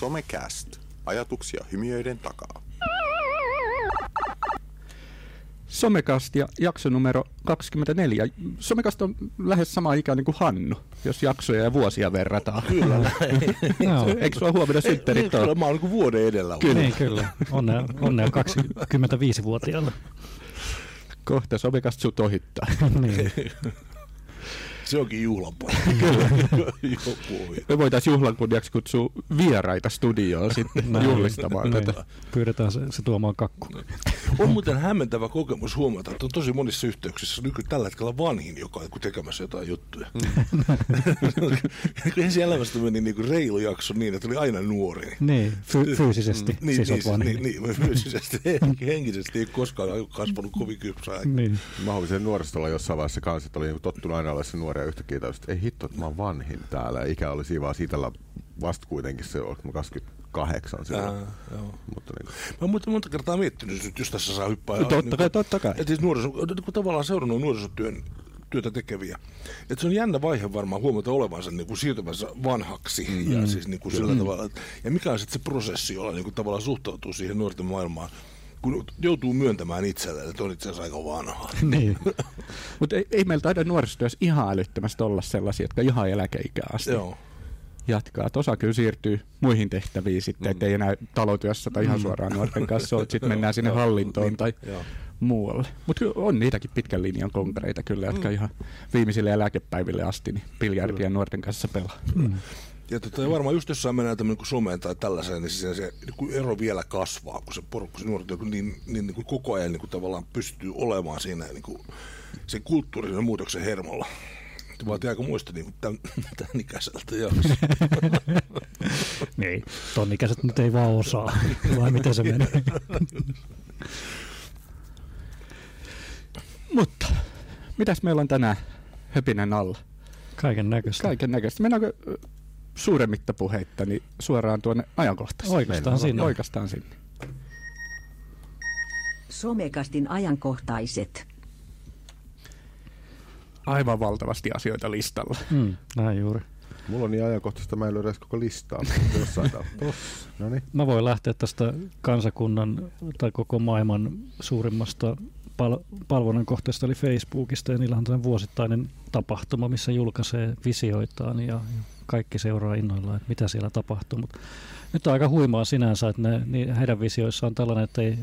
Somecast. Ajatuksia hymiöiden takaa. Somekast ja jakso numero 24. Somekast on lähes sama ikäinen kuin Hannu, jos jaksoja ja vuosia verrataan. Kyllä. Joo. Eikö sulla huomenna synttärit ole? mä oon niin vuoden edellä. Kyllä. Niin, kyllä. Onnea, onnea 25-vuotiaalla. Kohta Somekast sut ohittaa. niin. Se onkin juhlan. Me voitaisiin juhlan kunniaksi kutsua vieraita studioon sitten Näin. juhlistamaan Niin. tätä. Pyydetään se, se tuomaan kakku. On muuten hämmentävä kokemus huomata, että on tosi monissa yhteyksissä nyky tällä hetkellä vanhin, joka on tekemässä jotain juttuja. Ensi elämästä meni niin kuin reilu jakso niin, että oli aina nuori. Niin, fy- fyysisesti Niin, siis niin, on vanhin. niin, niin, fyysisesti, henki- henkisesti ei koskaan kasvanut kovin kypsää. Niin. Mä huomasin sen nuoristolla jossain vaiheessa kanssa, että oli tottunut aina olla se nuoria yhtäkkiä, että ei hitto, että mä oon vanhin täällä. Ikä oli siinä vaan siitä vasta kuitenkin se, oliko mä 28 silloin. Ää, joo. Mutta niin, Mä oon muuten monta kertaa miettinyt, nyt jos tässä saa hyppää. No totta kai, totta kai. Että siis nuoriso, kuin tavallaan seurannut nuorisotyön työtä tekeviä. Että se on jännä vaihe varmaan huomata olevansa niin kuin siirtymässä vanhaksi. Mm. Ja, siis niin kuin sillä tavalla, että, ja mikä on sitten se prosessi, jolla niin kuin tavallaan suhtautuu siihen nuorten maailmaan, kun joutuu myöntämään itselleen, että on itse asiassa aika vanha. niin. Mutta ei, ei meillä taida nuorisotyössä ihan älyttömästi olla sellaisia, jotka ihan eläkeikää asti Joo. jatkaa. Et osa kyllä siirtyy muihin tehtäviin sitten, mm. ettei enää talotyössä tai ihan suoraan nuorten kanssa ole, sitten mennään sinne hallintoon tai Joo. muualle. Mutta on niitäkin pitkän linjan konkareita kyllä, jotka Mm. ihan viimeisille eläkepäiville asti niin biljardien nuorten kanssa pelaa. Mm. Ja tota, varmaan just jossain mennään tämmöinen kuin someen tai tällaiseen, niin se, se niin kuin ero vielä kasvaa, kun se porukka, se nuoret niin, niin, niin, niin kuin koko ajan niin kuin tavallaan pystyy olemaan siinä niin kuin, sen kulttuurisen muutoksen hermolla. Vaatii aika muista niin tämän, tämän ikäiseltä. Niin. Ton ikäiset nyt ei vaan osaa. Vai miten se menee? Mutta mitäs meillä on tänään höpinen alla? Kaiken näköistä. Kaiken näköistä. Mennäänkö suuremmitta puheitta niin suoraan tuonne ajankohtaiseen? Oikeastaan sinne. Oikeastaan sinne. Somekastin ajankohtaiset. Aivan valtavasti asioita listalla. Mm, näin juuri. mulla on niin ajankohtaista, mä en löydä edes koko listaa. mutta Jossain. Tossa. No niin. Mä voin lähteä tästä kansakunnan tai koko maailman suurimmasta pal- palvonnan kohteesta eli Facebookista ja niillä on tämmöinen vuosittainen tapahtuma, missä julkaisee visioitaan ja, ja kaikki seuraa innoillaan, että mitä siellä tapahtuu. Mut nyt on aika huimaa sinänsä, että ne, niin heidän visioissaan on tällainen, että ei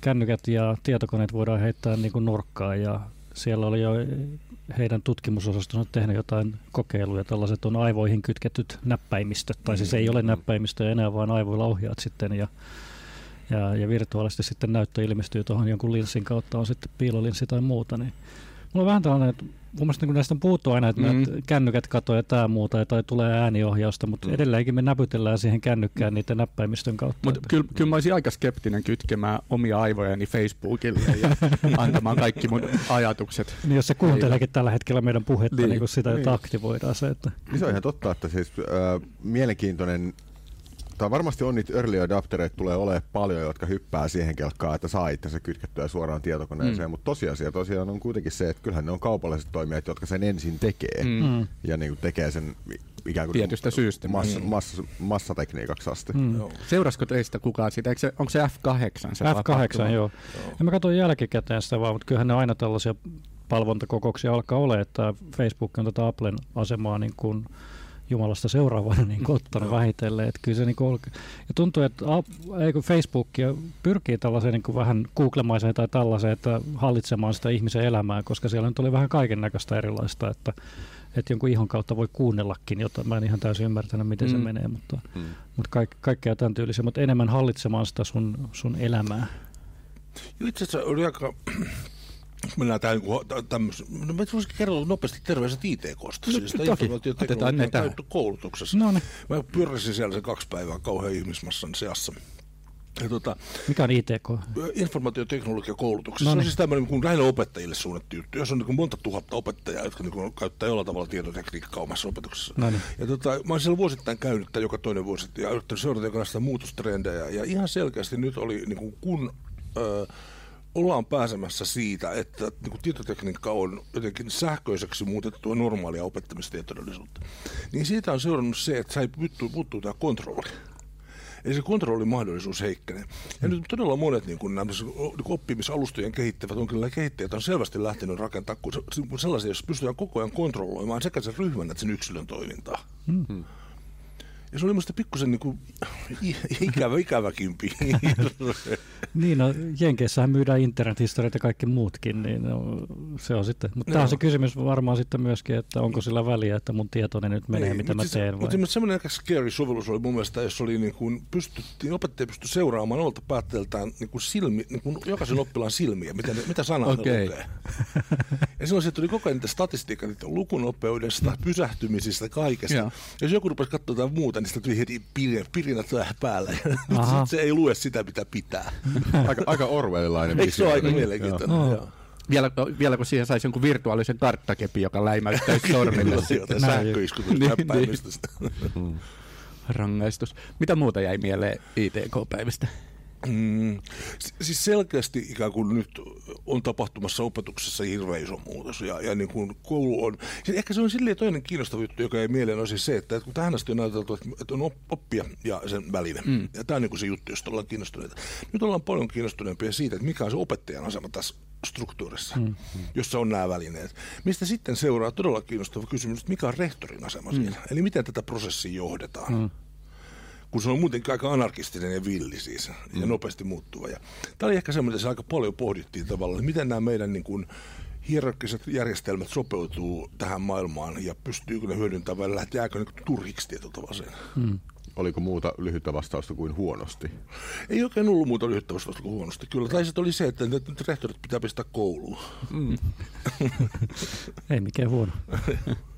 kännykät ja tietokoneet voidaan heittää niin kuin nurkkaan. Ja siellä oli jo heidän tutkimusosastonsa tehnyt jotain kokeiluja. Tällaiset on aivoihin kytketyt näppäimistöt, tai siis ei ole näppäimistöjä enää, vaan aivoilla ohjaat sitten. Ja ja, ja virtuaalisesti sitten näyttö ilmestyy tuohon jonkun linssin kautta, on sitten piilolinssi tai muuta, niin mulla on vähän tällainen, että mun mielestä niin näistä on puhuttu aina, että Mm. kännykät katoaa ja tämä muuta, tai tulee ääniohjausta, mutta Mm. edelleenkin me näpytellään siihen kännykkään niiden näppäimistön kautta. Mutta kyllä, kyllä mä olisin aika skeptinen kytkemään omia aivojani Facebookille ja antamaan kaikki mun ajatukset. niin jos se kuunteleekin tällä hetkellä meidän puhetta, Niin. niin, kun sitä, Niin. että aktivoidaan se, että Niin se on ihan totta, että siis äh, mielenkiintoinen tai varmasti on niitä early adaptereita tulee olemaan paljon, jotka hyppää siihen kelkkaan, että saa itsensä kytkettyä suoraan tietokoneeseen, Mm. mutta tosiasia tosiaan on kuitenkin se, että kyllähän ne on kaupalliset toimijat, jotka sen ensin tekee Mm. mm. ja niin kuin tekee sen ikään kuin Tietystä syystä. Massa, Mm. massa, massatekniikaksi asti. Mm. Joo. Seurasko teistä kukaan sitä? Eikö se, onko se F8 se F8, tapahtuma? joo. Ja mä katsoin jälkikäteen sitä vaan, mutta kyllähän ne aina tällaisia palvontakokouksia alkaa olla, että Facebook on tätä Applen asemaa niin kuin Jumalasta seuraavana niin kuin ottanut vähitellen. Että kyllä se niin kuin, ol- ja tuntuu, että App- ei kun Facebook pyrkii tällaiseen niin kuin vähän Google-maiseen tai tällaiseen, että hallitsemaan sitä ihmisen elämää, koska siellä nyt oli vähän kaiken näköistä erilaista, että, että jonkun ihon kautta voi kuunnellakin, jota mä en ihan täysin ymmärtänyt, miten mm. se menee, mutta, Mm. mutta kaik, kaikkea tämän tyylisiä, mutta enemmän hallitsemaan sitä sun, sun elämää. Itse asiassa oli aika... Mennään tähän niin tämmöisen... No mä voisin kertoa nopeasti terveiset ITKsta. No, siis tähän. koulutuksessa. No niin, Mä pyörisin siellä sen kaksi päivää kauhean ihmismassan seassa. Ja tota, mikä on ITK? informaatioteknologiakoulutuksessa. No Se on niin. siis tämmöinen niin lähinnä opettajille suunnattu juttu. Jos on niin kuin monta tuhatta opettajaa, jotka niin kuin käyttää jollain tavalla tietotekniikkaa omassa opetuksessa. No niin. Ja tota, mä olen siellä vuosittain käynyt tai joka toinen vuosi ja yrittänyt seurata jokaista muutostrendejä. Ja ihan selkeästi nyt oli, niin kuin, kun ö, ollaan pääsemässä siitä, että niin kuin tietotekniikka on jotenkin sähköiseksi muutettua normaalia opettamistietodellisuutta, niin siitä on seurannut se, että sai puuttuu, puuttuu tämä kontrolli. Eli se kontrollimahdollisuus heikkenee. Ja nyt todella monet niin kuin, nämä, niin kuin oppimisalustojen kehittävät on kyllä kehittäjät on selvästi lähtenyt rakentaa sellaisia, jos pystytään koko ajan kontrolloimaan sekä sen ryhmän että sen yksilön toimintaa. Hmm. Ja se oli musta pikkusen niin kuin, ikävä, ikäväkin piirre. niin, no Jenkeissähän myydään internethistoriat ja kaikki muutkin, niin no, se on sitten. Mutta tämä on se kysymys varmaan sitten myöskin, että onko sillä väliä, että mun tietoinen nyt menee, niin, mitä mä siis, teen. Vai? Mutta semmoinen aika scary sovellus oli mun mielestä, jos oli niin kuin pystyttiin, opettaja pystyi seuraamaan olta päätteeltään niin kuin silmi, niin kuin jokaisen oppilaan silmiä, mitä, mitä sanaa okay. ne lukee. Ja silloin se tuli koko ajan niitä statistiikkaa, niitä lukunopeudesta, pysähtymisistä, kaikesta. Ja. Jos joku rupesi katsoa jotain muuta, niin sitä tuli heti pirinät päällä. se ei lue sitä, mitä pitää. aika, aika Orwellilainen. Eikö se ole aika mielenkiintoinen? No. Vielä, vielä kun siihen saisi jonkun virtuaalisen karttakepi, joka läimäyttäisi sormille. Sähköiskut niin, niin. Rangaistus. Mitä muuta jäi mieleen ITK-päivistä? Mm, siis selkeästi ikään kuin nyt on tapahtumassa opetuksessa hirveän iso muutos ja, ja niin kuin koulu on, siis ehkä se on silleen toinen kiinnostava juttu, joka ei mieleen on siis se, että kun tähän asti on ajateltu, että on oppia ja sen väline. Mm. Ja tämä on niin kuin se juttu, josta ollaan kiinnostuneita. Nyt ollaan paljon kiinnostuneempia siitä, että mikä on se opettajan asema tässä struktuurissa, mm. jossa on nämä välineet. Mistä sitten seuraa todella kiinnostava kysymys, että mikä on rehtorin asema mm. siinä? Eli miten tätä prosessia johdetaan? Mm kun se on muutenkin aika anarkistinen ja villi siis, ja mm. nopeasti muuttuva. Ja tämä oli ehkä semmoinen, että se aika paljon pohdittiin tavallaan, että miten nämä meidän niin kuin, hierarkkiset järjestelmät sopeutuu tähän maailmaan ja pystyykö ne hyödyntämään vai lähteekö ne turhiksi tietyllä tavalla mm. Oliko muuta lyhyttä vastausta kuin huonosti? Ei oikein ollut muuta lyhyttä vastausta kuin huonosti. Kyllä, tai sitten oli se, että nyt rehtorit pitää pistää kouluun. Mm. Ei mikään huono.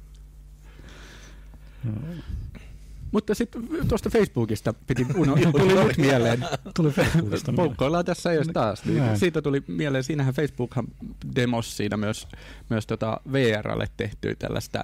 Mutta sitten tuosta Facebookista piti uno, tuli nyt mieleen. Tuli Facebookista Poukkoillaan tässä jos taas. Niin siitä tuli mieleen, siinähän Facebookhan demos siinä myös, myös tota VRlle tehty tällaista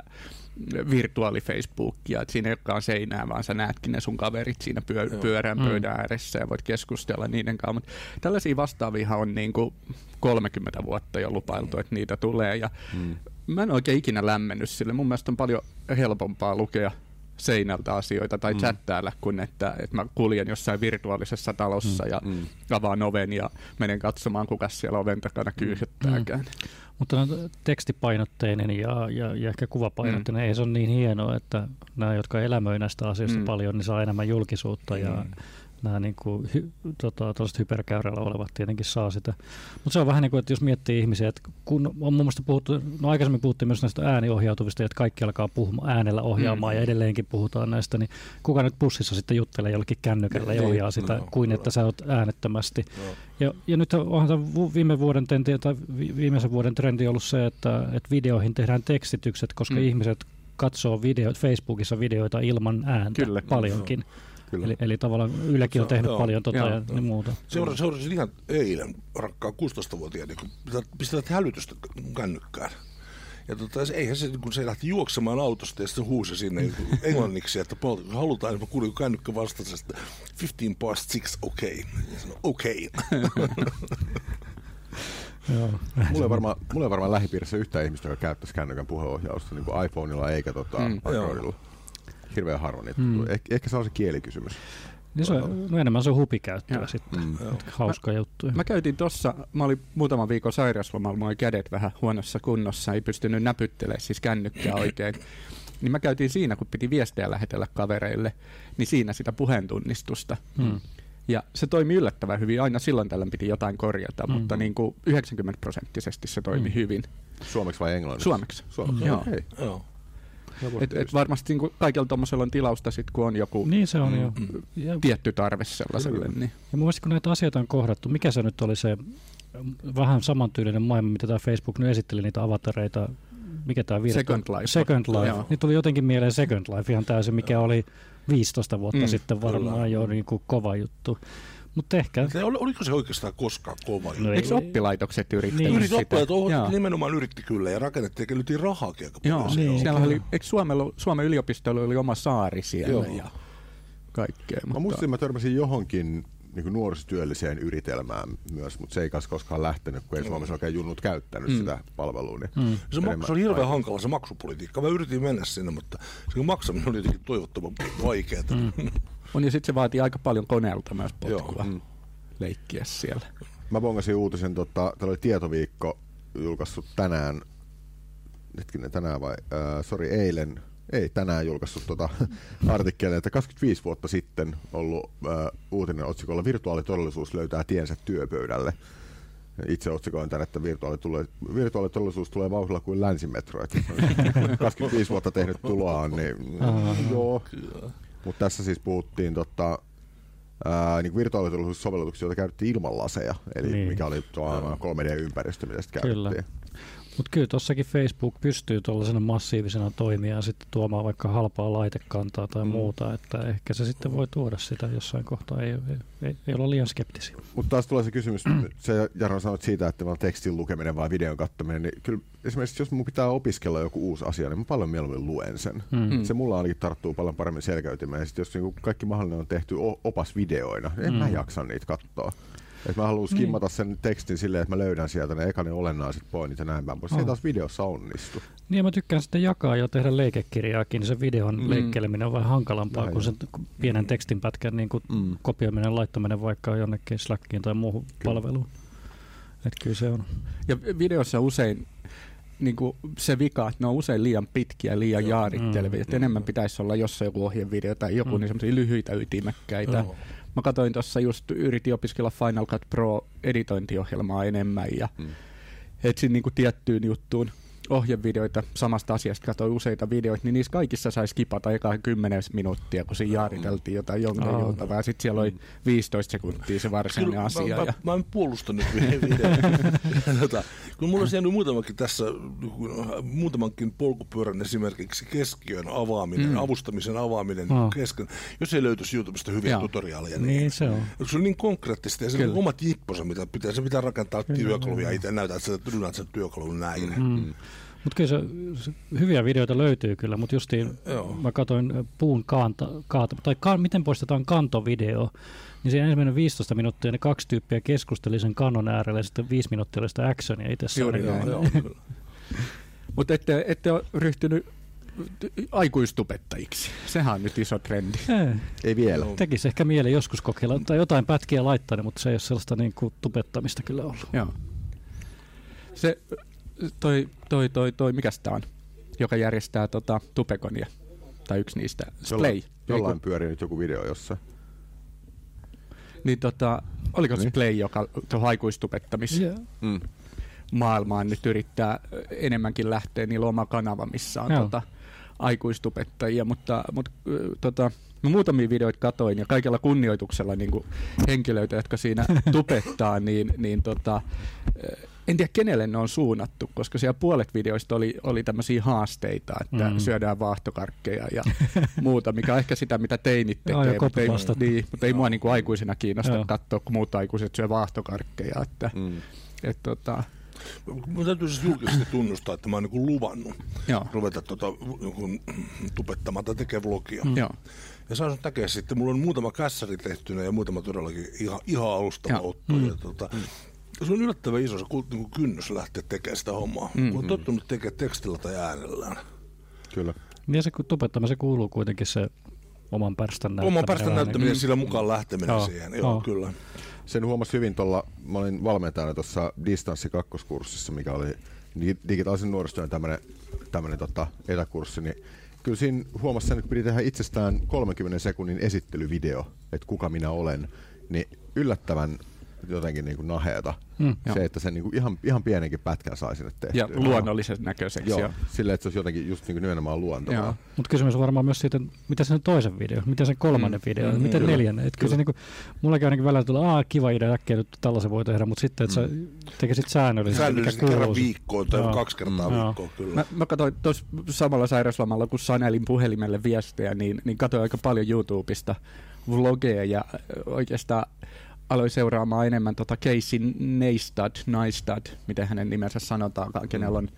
virtuaali Facebookia, että siinä ei olekaan seinää, vaan sä näetkin ne sun kaverit siinä pyö, pyörän mm. pöydän mm. ääressä ja voit keskustella niiden kanssa. Mutta tällaisia vastaavia on niin kuin 30 vuotta jo lupailtu, että niitä tulee. Ja mm. Mä en oikein ikinä lämmennyt sille. Mun mielestä on paljon helpompaa lukea seinältä asioita tai mm. chattailla, kun että, että mä kuljen jossain virtuaalisessa talossa mm. ja mm. avaan oven ja menen katsomaan, kuka siellä oven takana mm. kyyhöttääkään. Mm. Mutta no, tekstipainotteinen ja, ja, ja ehkä kuvapainotteinen, mm. ei se ole niin hienoa, että nämä, jotka elämöi näistä asioista mm. paljon, niin saa enemmän julkisuutta mm. ja nämä niin kuin, hy, tota, hyperkäyrällä olevat tietenkin saa sitä. Mutta se on vähän niin kuin, että jos miettii ihmisiä, että kun on muun muassa puhuttu, no aikaisemmin puhuttiin myös näistä ääniohjautuvista, että kaikki alkaa puhumaan äänellä ohjaamaan mm. ja edelleenkin puhutaan näistä, niin kuka nyt bussissa sitten juttelee jollekin kännykällä ja niin, ohjaa sitä, no, kuin että sä oot äänettömästi. No. Ja, ja nyt onhan tämä viime vuoden trendi, tai viimeisen vuoden trendi ollut se, että, että videoihin tehdään tekstitykset, koska mm. ihmiset katsoo video, Facebookissa videoita ilman ääntä Kyllä. paljonkin. No. Kyllä. Eli, eli tavallaan Ylekin on tehnyt joo, paljon tota joo, ja joo. Niin muuta. Seurasin, seurasin ihan eilen rakkaan 16-vuotiaan, niin kun pistetään hälytystä kännykkään. Ja tota, eihän se, kun se lähti juoksemaan autosta ja sitten huusi sinne niin englanniksi, että halutaan, että kuulin kännykkä vastasi, että 15 past 6, okei. Okay. Okei. Okay. Joo, mulla, ei varmaan, mulla ei varmaan lähipiirissä yhtään ihmistä, joka käyttäisi kännykän puheenohjausta niin kuin iPhoneilla eikä tota, mm. Androidilla hirveän harvoin niitä mm. Eh, ehkä se on se kielikysymys. Niin se on, no enemmän se on hupikäyttöä ja. sitten, mm. hauska mä, juttu. Mä käytin tossa, mä olin muutaman viikon sairauslomalla, mulla oli kädet vähän huonossa kunnossa, ei pystynyt näpyttelemään siis kännykkää oikein. Niin mä käytin siinä, kun piti viestejä lähetellä kavereille, niin siinä sitä puheentunnistusta. Mm. Ja se toimi yllättävän hyvin. Aina silloin tällöin piti jotain korjata, mm. mutta niin kuin 90 prosenttisesti se toimi mm. hyvin. Suomeksi vai englanniksi? Suomeksi. Suomeksi. Mm. Joo. Okay. Joo. Et, et varmasti niin kaikilla tuommoisella on tilausta, sit, kun on joku niin se on, mm, jo. Ja, tietty tarve sellaiselle. Niin. Ja mun kun näitä asioita on kohdattu, mikä se nyt oli se vähän samantyylinen maailma, mitä tämä Facebook nyt esitteli, niitä avatareita, mikä tämä virta? Second Life. Second Life. Joo. Niin tuli jotenkin mieleen Second Life ihan täysin, mikä oli 15 vuotta mm, sitten varmaan kyllä. jo niin kuin kova juttu. Mutta ehkä... Se, oliko se oikeastaan koskaan kova? No Eikö oppilaitokset yrittänyt niin. sitä? Oppilaitokset nimenomaan yritti kyllä ja rakennettiin ja lytiin rahaakin aika Joo, niin. Siellä oli, eikö Suomella, Suomen yliopistolla oli oma saari siellä Joo. ja kaikkea. Mutta... Mä muistin, mä törmäsin johonkin niin nuorisotyölliseen yritelmään myös, mutta se ei koskaan lähtenyt, kun ei mm. Suomessa oikein junnut käyttänyt mm. sitä palvelua. Niin mm. Se, maksu, se oli hirveän hankala se maksupolitiikka. Mä yritin mennä sinne, mutta se maksaminen oli jotenkin toivottoman vaikeaa. Mm. On ja sitten se vaatii aika paljon koneelta myös potkua mm. leikkiä siellä. Mä bongasin uutisen, tota, täällä oli tietoviikko julkaissut tänään, hetkinen tänään vai, äh, sorry, eilen, ei tänään julkaissut tuota artikkelia, että 25 vuotta sitten ollut äh, uutinen otsikolla Virtuaalitodellisuus löytää tiensä työpöydälle. Itse otsikoin tämän, että virtuaalitodellisuus tulee vauhdilla kuin länsimetro. Että 25 vuotta tehnyt tuloaan, niin joo. Mutta tässä siis puhuttiin tota, ää, niin virtuaalitodellisuussovelluksia, joita käytettiin ilman laseja, eli niin. mikä oli tuo 3D-ympäristö, mitä sitten käytettiin. Mutta kyllä tuossakin Facebook pystyy tuollaisena massiivisena toimijana sitten tuomaan vaikka halpaa laitekantaa tai mm. muuta, että ehkä se sitten voi tuoda sitä jossain kohtaa, ei, ei, ei, ei olla liian skeptisiä. Mutta taas tulee se kysymys, se Jarno sanoit siitä, että on tekstin lukeminen vai videon katsominen, niin kyllä esimerkiksi jos mun pitää opiskella joku uusi asia, niin mä paljon mieluummin luen sen. Mm. Se mulla ainakin tarttuu paljon paremmin selkäytimeen, ja sit jos niinku kaikki mahdollinen on tehty opasvideoina, niin en mm. mä jaksa niitä katsoa. Että mä haluan skimmata sen tekstin silleen, että mä löydän sieltä ne ekani olennaiset pointit ja näin päin pois. Se ei taas videossa onnistu. Niin mä tykkään sitten jakaa ja tehdä leikekirjaakin, niin se videon mm. leikkeleminen on vähän hankalampaa näin. kuin sen pienen tekstinpätkän niin kuin mm. kopioiminen, laittaminen vaikka jonnekin Slackiin tai muuhun kyllä. palveluun. Että kyllä se on. Ja videossa usein niin kuin se vika, että ne on usein liian pitkiä, liian Joo. jaarittelevia. Mm. enemmän pitäisi olla jossain joku ohjevideo tai joku mm. niin semmoisia lyhyitä ytimekkäitä. Joo Mä katsoin tuossa just, yritin opiskella Final Cut Pro editointiohjelmaa enemmän ja mm. etsin niinku tiettyyn juttuun ohjevideoita samasta asiasta, katsoin useita videoita, niin niissä kaikissa sai skipata eka 10 minuuttia, kun siinä jaariteltiin jotain jonkin oh. joutavaa. Sitten siellä oli 15 sekuntia se varsinainen Kyllä, asia. Mä, ja... mä, mä en puolustanut videoita. tota, kun mulla olisi jäänyt muutamakin tässä, muutamankin polkupyörän esimerkiksi keskiön avaaminen, mm. avustamisen avaaminen oh. kesken, jos ei löytyisi YouTubesta hyviä Joo. tutoriaaleja. Niin, niin se on. Se on niin konkreettista ja se on omat jipposa, mitä pitää, se pitää rakentaa työkaluja itse, näytää, että sä sen työkalun näin. Mm. Mm. Mutta kyllä se, se, hyviä videoita löytyy kyllä, mutta justiin Joo. mä katsoin puun kaanta, kaata, tai ka, miten poistetaan kantovideo, niin siinä ensimmäinen 15 minuuttia ne kaksi tyyppiä keskusteli sen kannon äärellä ja sitten viisi minuuttia oli sitä actionia itse Juuri Mutta ette, ette ole ryhtynyt aikuistupettajiksi. Sehän on nyt iso trendi. Ei, ei vielä. Tekisi ehkä mieli joskus kokeilla tai jotain pätkiä laittaa, mutta se ei ole sellaista niin kuin tupettamista kyllä ollut. Joo. Se toi, toi, toi, toi, mikä tämä on, joka järjestää tota, Tupekonia, tai yksi niistä, Splay. Jollain pyörii nyt joku video jossa. Niin tota, oliko niin. Splay, joka tuohon aikuistupettamis yeah. mm. maailmaan nyt yrittää enemmänkin lähteä, niillä oma kanava, missä on tota, aikuistupettajia, mutta, mutta tota, Mä muutamia videoita katoin ja kaikella kunnioituksella niin henkilöitä, jotka siinä tupettaa, niin, niin tota, en tiedä kenelle ne on suunnattu, koska siellä puolet videoista oli, oli tämmöisiä haasteita, että mm. syödään vaahtokarkkeja ja muuta, mikä on ehkä sitä, mitä teinit tekee, Joo, mutta, ei, niin, mutta ei mua niin kuin aikuisena kiinnosta Joo. katsoa, kun muut aikuiset syö vaahtokarkkeja. Että, mm. et, tota, Mun täytyy siis julkisesti tunnustaa, että mä oon niin luvannut Joo. ruveta tota, tupettamaan tai tekemään vlogia. Mm. Joo. Ja saan näkee sitten, mulla on muutama kässäri tehtynä ja muutama todellakin ihan, ihan alusta otto. Mm. Ja, tota, mm se on yllättävän iso se niin kynnys lähteä tekemään sitä hommaa. Mm-hmm. Kun on tottunut tekemään tekstillä tai äänellään. Kyllä. Ja se tubettama, se kuuluu kuitenkin se oman pärstän näyttäminen. Oman pärstän näyttäminen ja sillä mukaan lähteminen joo. siihen. Joo, joo, kyllä. Sen huomasi hyvin tuolla, mä olin valmentajana tuossa distanssi kakkoskurssissa, mikä oli digitaalisen nuorisotyön tämmöinen, tämmöinen tota, etäkurssi, niin kyllä siinä huomasi sen, että piti tehdä itsestään 30 sekunnin esittelyvideo, että kuka minä olen, niin yllättävän jotenkin niin kuin naheeta. Mm, se, että sen niin kuin ihan, ihan pienenkin pätkän sai sinne tehtyä. Ja luonnollisen näköiseksi. Joo, silleen, että se olisi jotenkin just niin kuin nimenomaan luontevaa. Mutta kysymys on varmaan myös siitä, mitä sen toisen video, mitä sen kolmannen mm, video, mm, miten kyllä. neljännen. Että kyllä se niin kuin, mullakin ainakin välillä tulee, aah kiva idea, äkkiä nyt tällaisen voi tehdä, mutta sitten, että mm. sä tekisit säännöllisesti. Säännöllisesti kerran viikkoon tai Joo. kaksi kertaa mm. viikkoon, kyllä. Mä, mä katsoin tuossa samalla sairauslomalla, kun sanelin puhelimelle viestejä, niin, niin katsoin aika paljon YouTubesta vlogeja ja oikeastaan aloin seuraamaan enemmän tota Casey Neistat, Neistat, miten hänen nimensä sanotaan, kenellä on,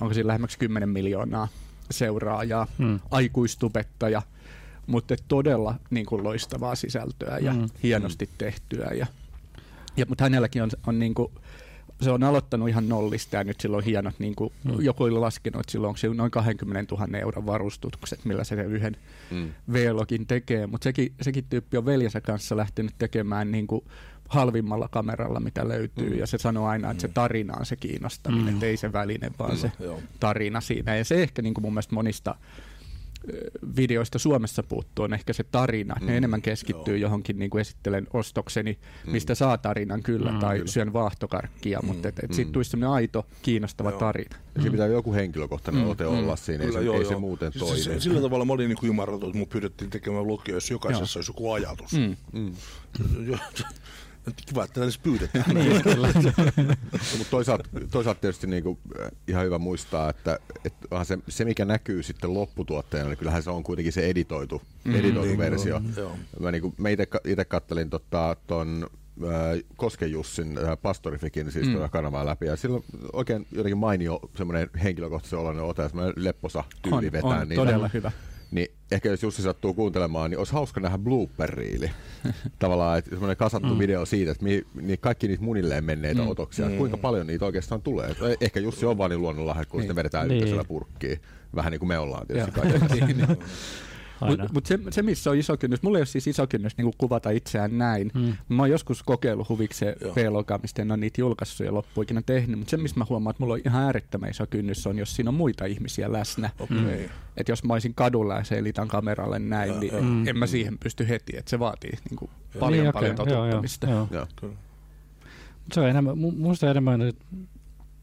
onko siinä lähemmäksi 10 miljoonaa seuraajaa, hmm. aikuistubettaja, mutta todella niin kuin loistavaa sisältöä ja Mm. hienosti tehtyä. Ja, ja, mutta hänelläkin on, on niin kuin, se on aloittanut ihan nollista ja nyt sillä on hienot, niin kuin, Mm. joku oli laskenut, että sillä on se noin 20 000 euron varustukset, millä se yhden Mm. V-login tekee, mutta sekin, sekin tyyppi on veljensä kanssa lähtenyt tekemään niin kuin halvimmalla kameralla, mitä löytyy, Mm. ja se sanoo aina, että se tarina on se kiinnostaminen, Mm. ei se väline, vaan se Joo. tarina siinä. Ja se ehkä niin kuin mun mielestä monista videoista Suomessa puuttuu, on ehkä se tarina. Ne Mm, enemmän keskittyy joo. johonkin, niin kuin esittelen ostokseni, mistä saa tarinan kyllä, Mm, tai kyllä. syön vaahtokarkkia, mutta et, et siitä Mm. tulisi semmoinen aito, kiinnostava Joo. tarina. Ja siinä pitää joku henkilökohtainen Mm. ote Mm. olla siinä, ei, Kyllä, se, joo, ei se joo. muuten Siis toimi. se- Sillä tavalla mä olin niin ymmärretty, että mun pyydettiin tekemään vlogia, jos jokaisessa olisi joku ajatus. Mm. Mm. Kiva, että edes pyydetään. niin, kyllä. Mutta toisaalta, toisaalta tietysti niinku, äh, ihan hyvä muistaa, että, että onhan se, se, mikä näkyy sitten lopputuotteena, niin kyllähän se on kuitenkin se editoitu, Mm. editoitu Niin, versio. Joo. Mä, niinku, mä itse kattelin tota, ton äh, Kosken Jussin äh, Pastorifikin siis Mm. mm. kanavaa läpi ja sillä on oikein jotenkin mainio semmoinen henkilökohtaisen oloinen ote ja semmoinen lepposa tyyli On, vetää on niitä. todella hyvä. Niin ehkä jos Jussi sattuu kuuntelemaan, niin olisi hauska nähdä blooper-riili. Tavallaan että semmoinen kasattu Mm. video siitä, että mi, niin kaikki niitä munilleen menneitä Mm. otoksia, Mm. että kuinka paljon niitä oikeastaan tulee. Et ehkä Jussi on vaan niin luonnonlahja, kun Niin. sitten vedetään Niin. yhteisellä purkkiin. Vähän niin kuin me ollaan tietysti Joo. Mutta mut se, se, missä on iso kynnys, mulla ei ole siis iso kynnys niin kuvata itseään näin. Mm. Mä oon joskus kokeillut huvikseen Joo. V-logaa, mistä en ole niitä julkaissut ja loppuikinä tehnyt, mutta se, missä mä huomaan, että mulla on ihan äärettömän iso kynnys, on, jos siinä on muita ihmisiä läsnä. Okei. Mm. Että jos mä olisin kadulla ja selitän kameralle näin, Joo, niin joo. en Mm. mä siihen pysty heti, että se vaatii niin kuin paljon niin, paljon joo, joo, totuttamista. joo. Joo. Kyllä. Mut Se on enemmän, mu- musta enemmän, että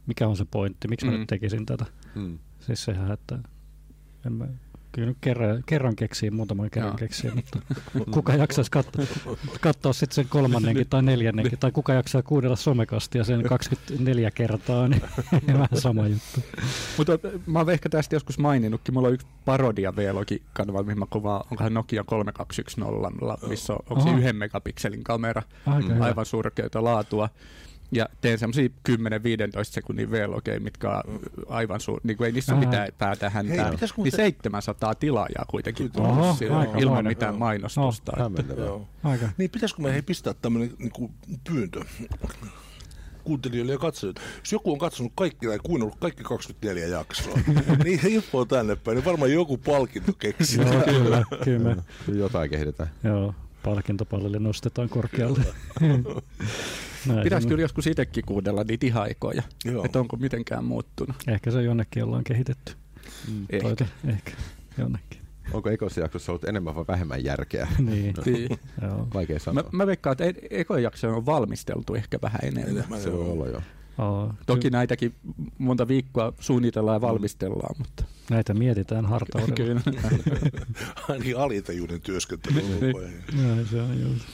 mikä on se pointti, miksi mä Mm. nyt tekisin tätä. Mm. Siis sehän, että en mä, kyllä nyt kerran, kerran keksii, muutaman kerran Joo. keksii, mutta kuka jaksaisi katsoa, katsoa sitten sen kolmannenkin tai neljännenkin, tai kuka jaksaa kuudella somekastia sen 24 kertaa, niin vähän sama juttu. Mutta mä oon ehkä tästä joskus maininnutkin, mulla on yksi parodia V-logi kanava, mihin mä kuvaan, onkohan Nokia 3210, missä on, onko se yhden megapikselin kamera, Aika hyvä. aivan surkeita laatua. Ja teen semmosia 10-15 sekunnin V-logeja, mitkä on aivan suur... Niin kuin ei niissä ole Ää. mitään päätä Hei, häntää. pitäisikö Niin muuten- 700 tilaajaa kuitenkin tullut aika ilman monen. mitään Joo. mainostusta. että- Hämmentävää. Joo. Aika. Niin pitäisikö me hei pistää tämmöinen niin pyyntö kuuntelijoille ja katsojille. Jos joku on katsonut kaikki tai kuunnellut kaikki 24 jaksoa, niin info tänne päin, niin varmaan joku palkinto keksii. Joo, kyllä, kyllä. Jotain kehitetään. Joo, palkintopallille nostetaan korkealle. Näin Pitäisi se- kyllä joskus itsekin kuunnella niitä ihan aikoja, Joo. että onko mitenkään muuttunut. Ehkä se jonnekin ollaan kehitetty. Ehkä. Toita, ehkä. Jonnekin. Onko ekossa jaksossa ollut enemmän vai vähemmän järkeä? Niin. Niin. Joo. Vaikea Mä, sanoa. mä veikkaan, että e- ekoja jaksoja on valmisteltu ehkä vähän enemmän. Enemmän, Se voi joo. olla jo. Oo, Toki ky- näitäkin monta viikkoa suunnitellaan ja valmistellaan, mutta näitä mietitään hartaudella. kyllä. Ainakin alitajuuden työskentely Niin. se on just.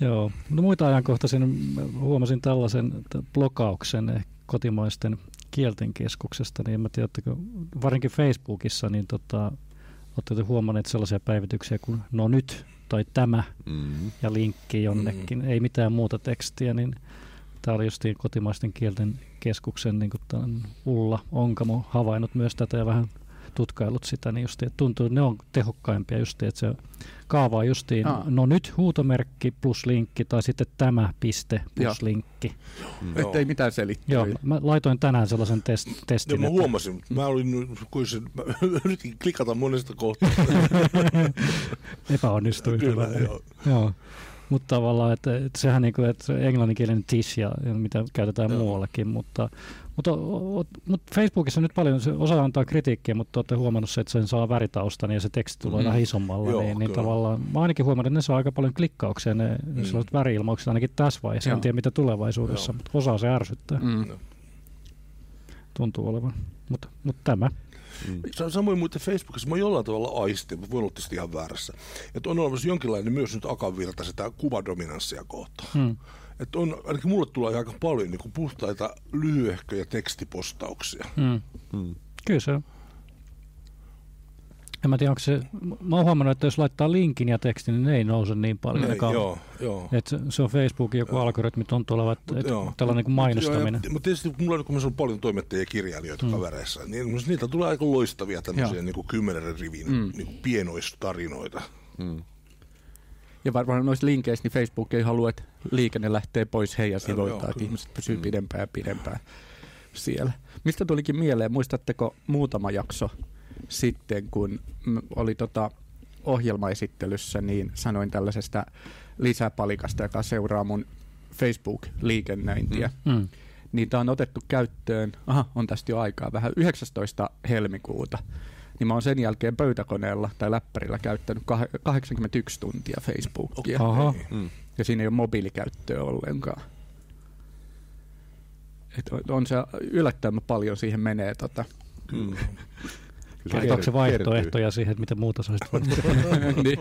Joo. No muita ajankohtaisen mä huomasin tällaisen blokauksen kotimaisten kielten keskuksesta, niin en mä tiedä, että varsinkin Facebookissa, niin tota, olette huomanneet sellaisia päivityksiä kuin no nyt tai tämä Mm. ja linkki jonnekin, ei mitään muuta tekstiä, niin tämä oli justiin kotimaisten kielten keskuksen niin kuin Ulla Onkamo havainnut myös tätä ja vähän tutkaillut sitä, niin justiin, että tuntuu, että ne on tehokkaimpia justiin, että se kaavaa justiin, Aa. no nyt huutomerkki plus linkki tai sitten tämä piste plus Joo. linkki. Joo. Että ei mitään selittelyä. Joo, mä laitoin tänään sellaisen test, testin. Joo, mä että- huomasin, mutta mä, olin, kun se, mä yritin klikata monesta kohtaa. Epäonnistui. Kyllä, Hyvä. joo. Joo. Mutta tavallaan, että, että sehän niin kuin, että se englanninkielinen tish ja, ja mitä käytetään Joo. muuallakin, mutta, mutta, mutta Facebookissa nyt paljon, se osa antaa kritiikkiä, mutta olette huomannut se, että sen saa väritaustan ja se teksti tulee Mm. vähän isommalla, Joo, niin, niin kyllä. tavallaan, mä ainakin huomannut, että ne saa aika paljon klikkauksia, ne Mm. mm. sellaiset väri-ilmaukset ainakin tässä vaiheessa, Joo. en tiedä mitä tulevaisuudessa, Joo. mutta osaa se ärsyttää, Mm. tuntuu olevan, mutta, mutta tämä. Mm. Sa- Samoin muuten Facebookissa mä jollain tavalla aistin, mutta voin olla tietysti ihan väärässä. Että on olemassa jonkinlainen myös nyt akavirta sitä kuvadominanssia kohtaan. Hmm. Että on, ainakin mulle tulee aika paljon niin kuin puhtaita lyhyehköjä tekstipostauksia. Hmm. Mm. Kyllä se on. En mä tiedä, onko se, mä oon huomannut, että jos laittaa linkin ja tekstin, niin ne ei nouse niin paljon. Ei, Eka- joo, joo. Et se, se on Facebookin joku algoritmi on tuolla, että Mut et joo. tällainen kuin mainostaminen. Mutta tietysti kun mulla on, kun on paljon toimittajia ja kirjailijoita mm. kavereissa, niin niiltä tulee aika loistavia tämmöisiä niin kuin kymmenen rivin Mm. mm. niin kuin pienoistarinoita. Mm. Ja varmaan noissa linkeissä niin Facebook ei halua, että liikenne lähtee pois heidän sivuiltaan, että kyllä. ihmiset pysyy Mm. pidempään ja pidempään siellä. Mistä tulikin mieleen, muistatteko muutama jakso sitten, kun oli tota ohjelmaesittelyssä, niin sanoin tällaisesta lisäpalikasta, joka seuraa mun Facebook-liikennöintiä. Mm. Niin tämä on otettu käyttöön, aha, on tästä jo aikaa vähän, 19. helmikuuta. Niin mä oon sen jälkeen pöytäkoneella tai läppärillä käyttänyt kah- 81 tuntia Facebookia. Aha. Mm. Ja siinä ei ole mobiilikäyttöä ollenkaan. Et on- se yllättävän paljon siihen menee. Tota. Mm. Kyllä Kertooko se vaihtoehtoja siihen, että miten muuta sä voinut niin.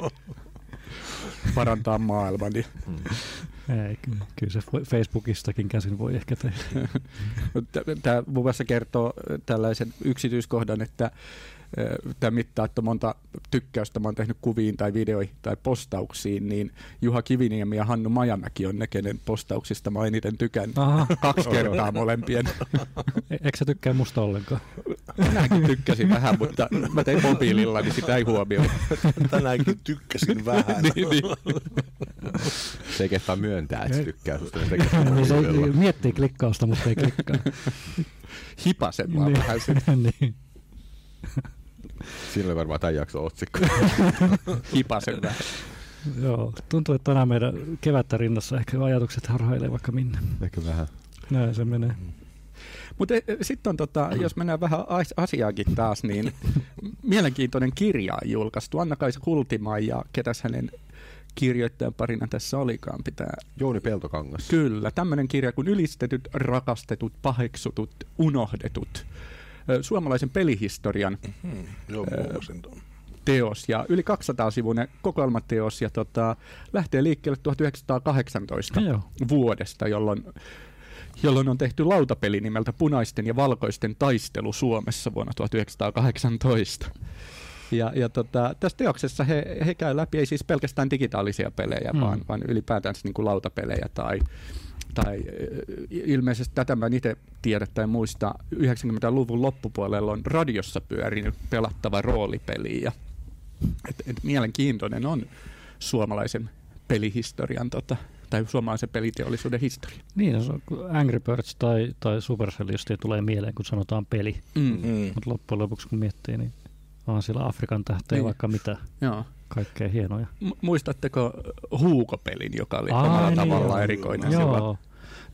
Parantaa maailmaa. Niin. Ei, kyllä, kyllä se Facebookistakin käsin voi ehkä tehdä. Tämä muun muassa kertoo tällaisen yksityiskohdan, että tämä mittaa, että monta tykkäystä mä oon tehnyt kuviin tai videoihin tai postauksiin, niin Juha Kiviniemi ja Hannu Majamäki on ne, kenen postauksista mä eniten tykännyt. Aha, Kaksi kertaa molempien. e- eikö sä tykkää musta ollenkaan? Minäkin tykkäsin vähän, mutta mä tein mobiililla, niin sitä ei huomioida. Tänäänkin tykkäsin vähän. niin, niin. Se ei kehtaa myöntää, että se tykkää susta. Se tekee Niin miettii klikkausta, mutta ei klikkaa. Hipasen vaan Niin. vähän sitä. niin. Oli varmaan tämän jakson otsikko. Hipasen vähän. Joo, tuntuu, että tänään meidän kevättä rinnassa ehkä ajatukset harhailee vaikka minne. Ehkä vähän. Näin se menee. Mutta sitten on, tota, jos mennään vähän as- asiaakin taas, niin mielenkiintoinen kirja on julkaistu. Anna-Kaisa Kultimaa ja ketäs hänen kirjoittajan parina tässä olikaan pitää. Jouni Peltokangas. Kyllä, tämmöinen kirja kuin Ylistetyt, rakastetut, paheksutut, unohdetut. Suomalaisen pelihistorian Hmm, joo, teos ja yli 200 sivuinen kokoelmateos ja tota, lähtee liikkeelle 1918 Joo. vuodesta, jolloin, jolloin on tehty lautapeli nimeltä Punaisten ja valkoisten taistelu Suomessa vuonna 1918. Ja, ja tota, tässä teoksessa he, he käy läpi ei siis pelkästään digitaalisia pelejä, Mm. mm. vaan, vaan ylipäätään niin kuin lautapelejä tai, tai ilmeisesti tätä mä en itse tiedä tai muista, 90-luvun loppupuolella on radiossa pyörinyt pelattava roolipeli ja et, et mielenkiintoinen on suomalaisen pelihistorian tota, tai suomalaisen peliteollisuuden historia. Niin, kun Angry Birds tai, tai Supercell just tulee mieleen, kun sanotaan peli. Mm. Mm. Mutta loppujen lopuksi kun miettii, niin on siellä Afrikan tähteä Niin. vaikka mitä Joo. Kaikkea hienoja. M- muistatteko Huuko-pelin, joka oli Ai omalla niin, tavallaan joo. erikoinen silloin? Joo.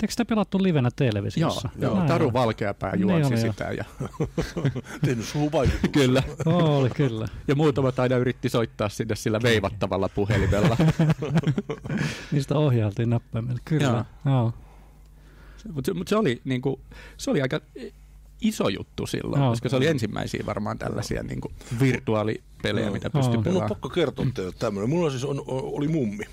Eikö sitä pelattu livenä televisiossa? Joo, joo. Taru. Valkeapää Niin juonsi joo. sitä. Ja, Tehnyt suhun vaikutuksen. kyllä. Oli kyllä. Ja muutamat aina yritti soittaa sinne sillä veivattavalla puhelimella. Niistä ohjailtiin näppäimellä. Kyllä. Joo. Mutta se, mut se, oli, niinku, se oli aika iso juttu silloin, Joo. koska se oli ensimmäisiä varmaan tällaisia niinku, virtuaalipelejä, Joo. mitä pystyi Mun on pelaamaan. pakko kertoa teille tämmöinen. Mulla siis on, on, oli mummi.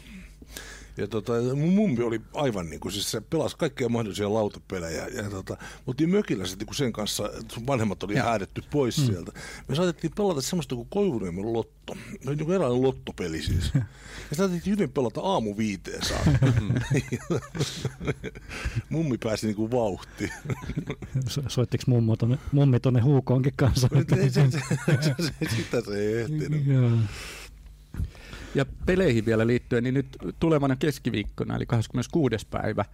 Ja tota, mun mummi oli aivan niin kuin, siis se pelasi kaikkia mahdollisia lautapelejä. Ja tota, oltiin mökillä sitten kun sen kanssa, sun vanhemmat oli Joo. häädetty pois mm. sieltä. Me saatettiin pelata semmoista kuin Koivuniemen lotto. Se oli niin eräänlainen lottopeli siis. Ja sitä saatettiin hyvin pelata aamu viiteen saakka. Mummi pääsi niin kuin vauhtiin. So- Soittiko mummo tonne, mummi tonne huukoonkin kanssa? Ei se, se, se, se, sitä se ei ehtinyt. Joo. Ja peleihin vielä liittyen, niin nyt tulevana keskiviikkona, eli 26. päivä,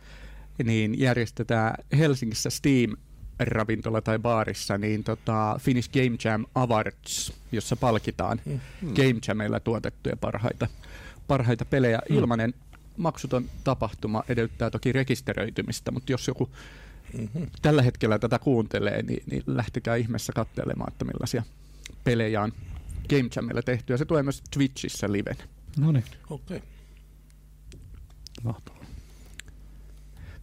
niin järjestetään Helsingissä Steam ravintola tai baarissa, niin tota Finnish Game Jam Awards, jossa palkitaan Mm. Game Jamilla tuotettuja parhaita, parhaita pelejä. Mm. Ilmanen maksuton tapahtuma edellyttää toki rekisteröitymistä, mutta jos joku Mhm. tällä hetkellä tätä kuuntelee, niin, niin lähtekää ihmeessä katselemaan, että millaisia pelejä on Game Jamilla tehty. Ja se tulee myös Twitchissä liven. No niin, Okei. Okay. mahtavaa.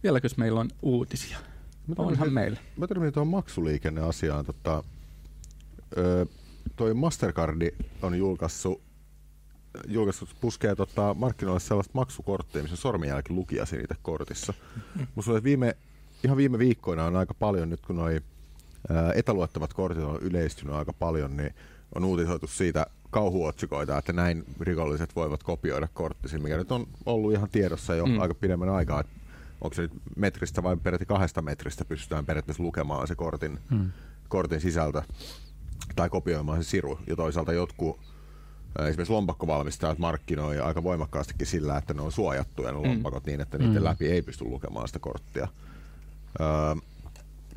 Vieläkös meillä on uutisia? Mä Onhan meillä. Mä törmäsin tuohon maksuliikenneasiaan. Tota, ö, toi Mastercardi on julkaissut, julkaissut puskee tota, markkinoille sellaista maksukorttia, missä on sormenjälkilukija siitä kortissa. Musta oli, että viime, ihan viime viikkoina on aika paljon, nyt kun noi ää, etäluettavat kortit on yleistynyt aika paljon, niin on uutisoitu siitä kauhuotsikoita, että näin rikolliset voivat kopioida korttisi, mikä nyt on ollut ihan tiedossa jo mm. aika pidemmän aikaa. Että onko se nyt metristä vai peräti kahdesta metristä pystytään periaatteessa lukemaan se kortin, mm. kortin sisältö tai kopioimaan se siru. Ja toisaalta jotkut esimerkiksi lompakkovalmistajat markkinoi aika voimakkaastikin sillä, että ne on suojattuja ne mm. lompakot niin, että niiden mm. läpi ei pysty lukemaan sitä korttia. Öö,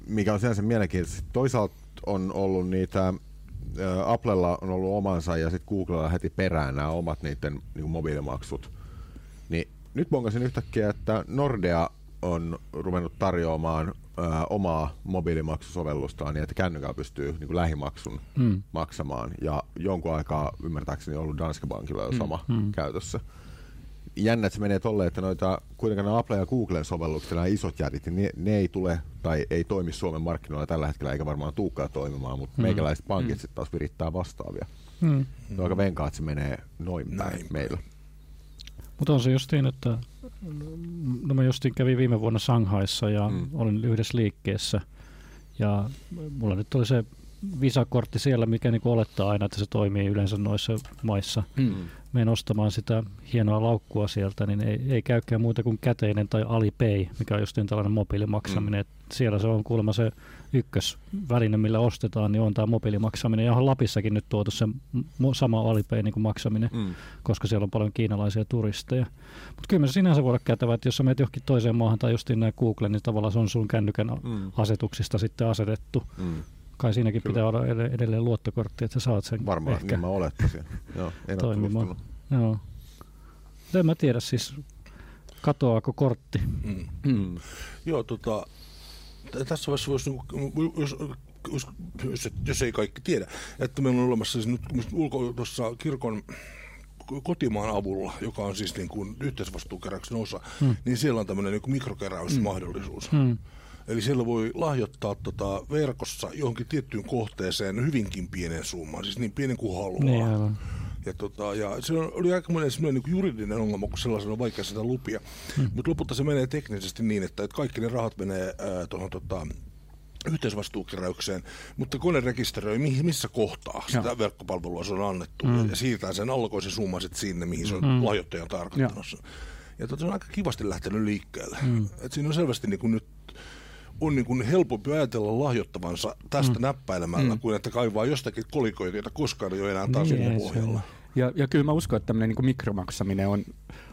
mikä on sinänsä mielenkiintoista. Toisaalta on ollut niitä, Applella on ollut omansa ja sitten Googlella heti perään nämä omat niiden niin mobiilimaksut. Niin nyt bongasin yhtäkkiä, että Nordea on ruvennut tarjoamaan ää, omaa mobiilimaksusovellustaan niin, että kännykällä pystyy niin kuin lähimaksun mm. maksamaan. Ja jonkun aikaa ymmärtääkseni ollut Danske Bankilla jo mm. sama mm. käytössä. Jännä, että se menee tolleen, että noita, kuitenkaan nämä Apple ja Googlen sovellukset, nämä isot jätit, niin ne, ne, ei tule tai ei toimi Suomen markkinoilla tällä hetkellä, eikä varmaan tuukkaa toimimaan, mutta mm. meikäläiset pankit mm. sitten taas virittää vastaavia. Mm. on aika venkaa, että se menee noin päin Näin. meillä. Mutta on se justiin, että no mä justiin kävin viime vuonna Shanghaissa ja mm. olin yhdessä liikkeessä. Ja mulla nyt oli se visakortti siellä, mikä niin olettaa aina, että se toimii yleensä noissa maissa. Mm. Menen ostamaan sitä hienoa laukkua sieltä, niin ei, ei käykään muuta kuin käteinen tai Alipay, mikä on justiin tällainen mobiilimaksaminen. Mm. siellä se on kuulemma se ykkösväline, millä ostetaan, niin on tämä mobiilimaksaminen. Ja on Lapissakin nyt tuotu se sama Alipay niin kuin maksaminen, mm. koska siellä on paljon kiinalaisia turisteja. Mutta kyllä se sinänsä voi olla kätevä, että jos sä menet johonkin toiseen maahan tai justiin nämä Google, niin tavallaan se on sun kännykän mm. asetuksista sitten asetettu. Mm. Kai siinäkin Kyllä. pitää olla edelleen luottokortti, että sä saat sen Varmaan, ehkä niin mä olettaisin. Joo, en toimimaan. Joo. En mä tiedä siis, katoaako kortti. Mm. Mm. Joo, tota, tässä vaiheessa voisi, jos, jos, jos, jos ei kaikki tiedä, että meillä on olemassa siis nyt ulko, tuossa kirkon kotimaan avulla, joka on siis niin kuin yhteisvastuukeräyksen osa, hmm. niin siellä on tämmöinen niin mikrokeräysmahdollisuus. Hmm. Eli siellä voi lahjoittaa tota verkossa johonkin tiettyyn kohteeseen hyvinkin pienen summan, siis niin pienen kuin haluaa. Niin, ja, tota, ja se oli aika monen niin juridinen ongelma, kun sellaisen on vaikea sitä lupia. Hmm. Mutta lopulta se menee teknisesti niin, että, että kaikki ne rahat menee tuohon tota, yhteisvastuukeräykseen, mutta kone rekisteröi missä kohtaa sitä ja. verkkopalvelua se on annettu mm. ja siirtää sen alkoisen summan sinne, mihin se on mm. lahjoittajan tarkoittanut. Ja, ja tota, se on aika kivasti lähtenyt liikkeelle. Mm. Et siinä on selvästi niin kuin nyt on niin kuin helpompi ajatella lahjoittavansa tästä mm. näppäilemällä, mm. kuin että kaivaa jostakin kolikoita, joita koskaan ei ole enää taas niin, pohjalla. Ja, ja kyllä mä uskon, että tämmöinen niin mikromaksaminen on,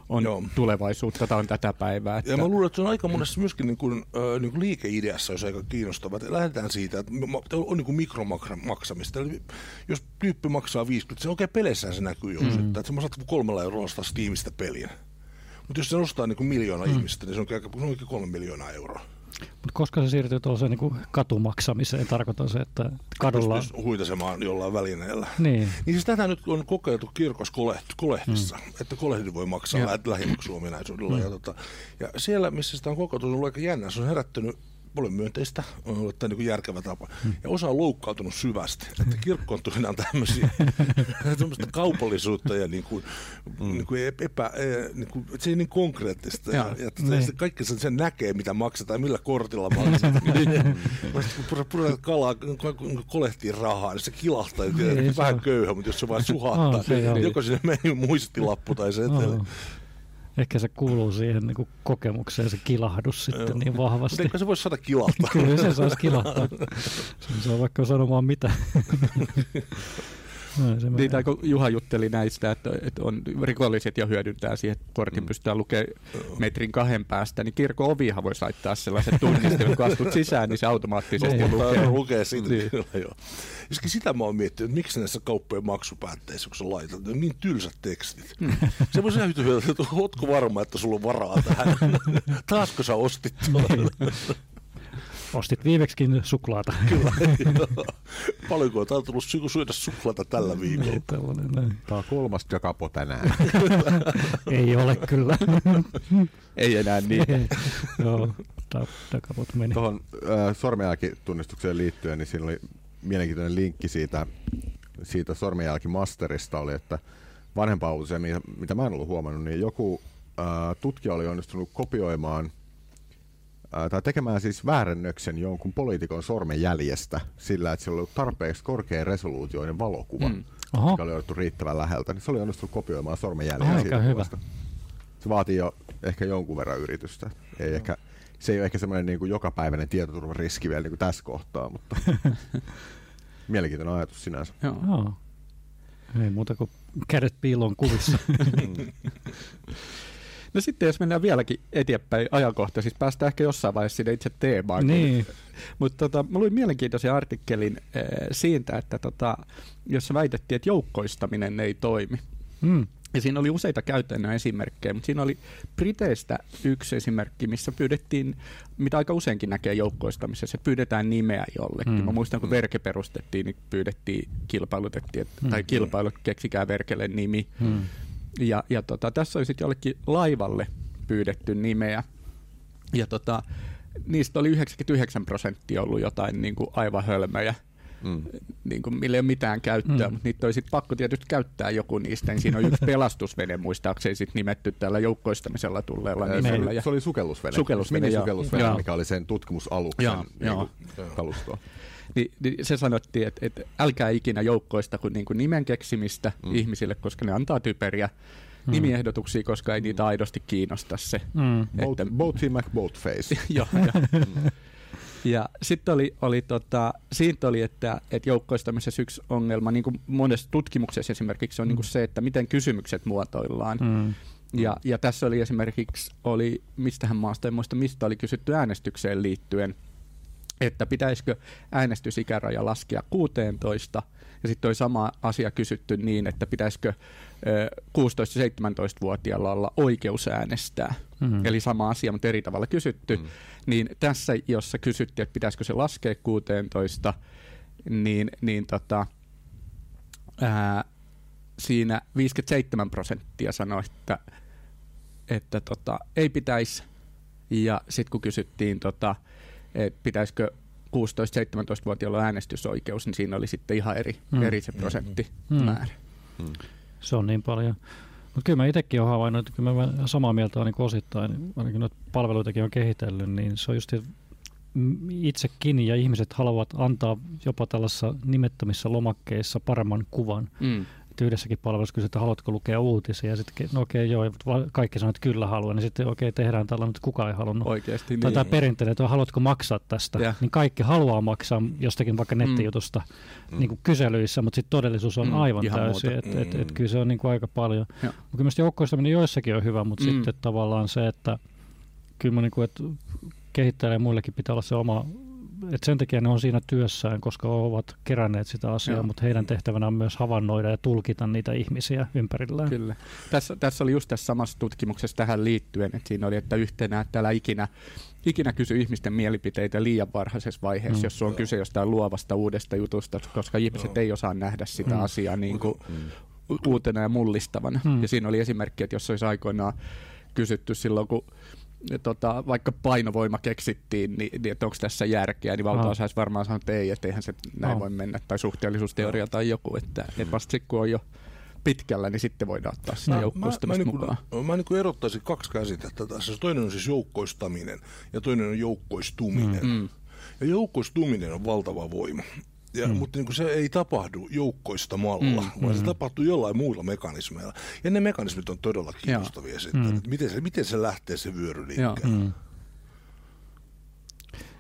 on Joo. tulevaisuutta tai on tätä päivää. Että... Ja mä luulen, että se on aika monessa myöskin niin kuin, äh, niin kuin liikeideassa, jos aika kiinnostava. Lähdetään siitä, että on niin kuin mikromaksamista. Eli jos tyyppi maksaa 50, se oikein peleissään se näkyy jo. Mm. Että, että sä saat kolmella eurolla ostaa Steamista pelin. Mutta jos se ostaa niin kuin miljoona mm. ihmistä, niin se on, se on oikein kolme miljoonaa euroa. Mutta koska se siirtyy tuollaiseen niin katumaksamiseen, tarkoitan se, että kadulla... Pystyisi huitasemaan jollain välineellä. Niin. niin siis tätä nyt on kokeiltu kirkossa kolehtissa, mm. että kolehdi voi maksaa ja. lähimaksuominaisuudella. Mm. Ja, tota, ja siellä, missä sitä on kokeiltu, on ollut aika jännä. Se on herättänyt paljon myönteistä, on ollut tämä niin järkevä tapa. Hmm. Ja osa on loukkaantunut syvästi, että kirkkoon tuli tämmöisiä kaupallisuutta ja niin kuin, hmm. niin kuin epä, e, niin kuin, se ei niin konkreettista. Ja, ja, ja niin. kaikki sen, sen näkee, mitä maksetaan, millä kortilla maksetaan. kun puretaan kalaa, kolehtiin rahaa, niin se kilahtaa. Niin, vähän köyhä, mutta jos se vaan suhattaa, niin joko sinne meni muistilappu tai se etele. Ehkä se kuuluu siihen niin kuin kokemukseen se kilahdus sitten niin vahvasti. Mutta se voisi saada kilahtaa? Kyllä se saisi kilahtaa. Se on vaikka sanomaan mitä. No, niin, tai kun Juha jutteli näistä, että, että on rikolliset ja hyödyntää siihen, että kortin mm. pystytään lukemaan metrin kahden päästä, niin kirkon ovihan voisi laittaa sellaiset tunnistimet, kun astut sisään, niin se automaattisesti no, lukee. lukee siitä, niin. kyllä, joo. Joskin sitä mä oon miettinyt, että miksi näissä kauppojen maksupäätteissä, kun sä laitat, on niin tylsät tekstit. Mm. Se voisi ihan että ootko varma, että sulla on varaa tähän? Taasko sä ostit tuolla? Ostit viimeksikin suklaata. Kyllä. Paljonko on tullut syödä suklaata tällä viikolla? Niin, tällainen, näin. Tämä on kolmas jakapo tänään. Ei ole kyllä. Ei enää niin. Joo, jakapot meni. Tuohon äh, sormenjälkitunnistukseen liittyen, niin siinä oli mielenkiintoinen linkki siitä, siitä sormenjälkimasterista oli, että vanhempaa uutisia, mitä mä en ollut huomannut, niin joku äh, tutkija oli onnistunut kopioimaan – ää, tai tekemään siis väärennöksen jonkun poliitikon sormenjäljestä sillä, että sillä oli ollut tarpeeksi korkea resoluutioinen valokuva, mm. Oho. joka oli otettu riittävän läheltä, niin se oli onnistunut kopioimaan sormenjäljen Aika siitä hyvä. kuvasta. Se vaatii jo ehkä jonkun verran yritystä. Ei ehkä, se ei ole ehkä semmoinen niin kuin jokapäiväinen tietoturvariski vielä niin kuin tässä kohtaa, mutta mielenkiintoinen ajatus sinänsä. Joo. Joo. Ei muuta kuin kädet piiloon kuvissa. No sitten jos mennään vieläkin eteenpäin ajankohta, siis päästään ehkä jossain vaiheessa sinne itse teemaan. niin. Mutta tota, mä luin mielenkiintoisen artikkelin äh, siitä, että tota, jossa väitettiin, että joukkoistaminen ei toimi. Mm. Ja siinä oli useita käytännön esimerkkejä, mutta siinä oli Briteistä yksi esimerkki, missä pyydettiin, mitä aika useinkin näkee joukkoistamisessa, että pyydetään nimeä jollekin. Mm. Mm. Mä muistan, kun Verke perustettiin, niin pyydettiin, kilpailutettiin, että, Mm. tai kilpailut, keksikää Verkelle nimi. Mm. Ja, ja tota, tässä oli sitten jollekin laivalle pyydetty nimeä. Ja tota, niistä oli 99 prosenttia ollut jotain niin kuin aivan hölmöjä, Mm. niin kuin, millä ei ole mitään käyttöä, Mm. mutta niitä olisi pakko tietysti käyttää joku niistä. Niin siinä on yksi pelastusvene muistaakseni sit nimetty tällä joukkoistamisella tulleella Se nimellä. oli, Ja, se oli sukellusvene, Sukellusvene, joo. minisukellusvene, Joo. mikä oli sen tutkimusaluksen Joo, niin joo. kalustoa. Niin, niin se sanottiin, että, että älkää ikinä joukkoista kuin, niin kuin nimen keksimistä Mm. mm. ihmisille, koska ne antaa typeriä Mm. nimiehdotuksia, koska ei niitä aidosti kiinnosta se. Mm. Että- Boaty McBoatface. Joo, ja, ja sitten oli, oli tota, siitä oli, että, että joukkoistamisessa yksi ongelma, niin kuin monessa tutkimuksessa esimerkiksi, on niin kuin se, että miten kysymykset muotoillaan. Mm. Ja, ja tässä oli esimerkiksi, oli, mistähän maasta, en muista mistä oli kysytty äänestykseen liittyen, että pitäisikö äänestysikäraja laskea 16, ja sitten oli sama asia kysytty niin, että pitäisikö ö, 16-17-vuotiaalla olla oikeus äänestää. Mm. Eli sama asia, mutta eri tavalla kysytty. Mm. Niin tässä, jossa kysyttiin, että pitäisikö se laskea 16, niin, niin tota, ää, siinä 57 prosenttia sanoi, että, että tota, ei pitäisi. Ja sitten kun kysyttiin, tota, että pitäisikö 16-17-vuotiailla olla äänestysoikeus, niin siinä oli sitten ihan eri, Mm. mm. eri se prosenttimäärä. Mm. Se on niin paljon. Mutta kyllä mä itsekin olen havainnut, että kyllä mä samaa mieltä olen niin osittain, ainakin noita palveluitakin on kehitellyt, niin se on just että m- itsekin ja ihmiset haluavat antaa jopa tällaisissa nimettömissä lomakkeissa paremman kuvan. Mm. Että yhdessäkin palvelussa kysytään, että haluatko lukea uutisia, ja sitten no okei, joo, va- kaikki sanoo, että kyllä haluan, niin sitten okei, tehdään tällainen, että kukaan ei halunnut. Oikeasti Tai niin. tämä perinteinen, että haluatko maksaa tästä, Ja. niin kaikki haluaa maksaa jostakin vaikka nettijutusta Mm. niin kuin kyselyissä, mutta sitten todellisuus on Mm, aivan ihan täysin, että et, et, Mm. kyllä se on niin kuin aika paljon. Mutta kyllä mielestäni joukkoistaminen joissakin on hyvä, mutta Mm. sitten tavallaan se, että kyllä mä niin kuin, että kehittäjällä ja muillekin pitää olla se oma, että sen takia ne on siinä työssään, koska ovat keränneet sitä asiaa, Joo. mutta heidän tehtävänä on myös havainnoida ja tulkita niitä ihmisiä ympärillään. Kyllä. Tässä, tässä oli just tässä samassa tutkimuksessa tähän liittyen, että siinä oli, että yhtenä, että älä ikinä, ikinä kysy ihmisten mielipiteitä liian varhaisessa vaiheessa, Mm. jos on kyse jostain luovasta uudesta jutusta, koska ihmiset ei osaa nähdä sitä Mm. asiaa niin kuin Mm. uutena ja mullistavana. Mm. Ja siinä oli esimerkki, että jos olisi aikoinaan kysytty silloin, kun tota, vaikka painovoima keksittiin, niin, niin että onko tässä järkeä, niin valtaosa olisi varmaan sanonut, että ei, että eihän se näin Joo. voi mennä, tai suhteellisuusteoria tai joku, että, että vasta sitten kun on jo pitkällä, niin sitten voidaan ottaa sitä Mä, mä, mä, joukkoistamista niin mukaan. kuin, mä niin erottaisin kaksi käsitettä tässä. Toinen on siis joukkoistaminen ja toinen on joukkoistuminen. Mm. Ja joukkoistuminen on valtava voima. Ja, Mm. Mutta niin kuin se ei tapahdu joukkoistamalla, Mm. vaan se Mm. tapahtuu jollain muilla mekanismeilla. Ja ne mekanismit on todella kiinnostavia sitten. Mm. että Miten, se, miten se lähtee se vyöry liikkeelle. Mm.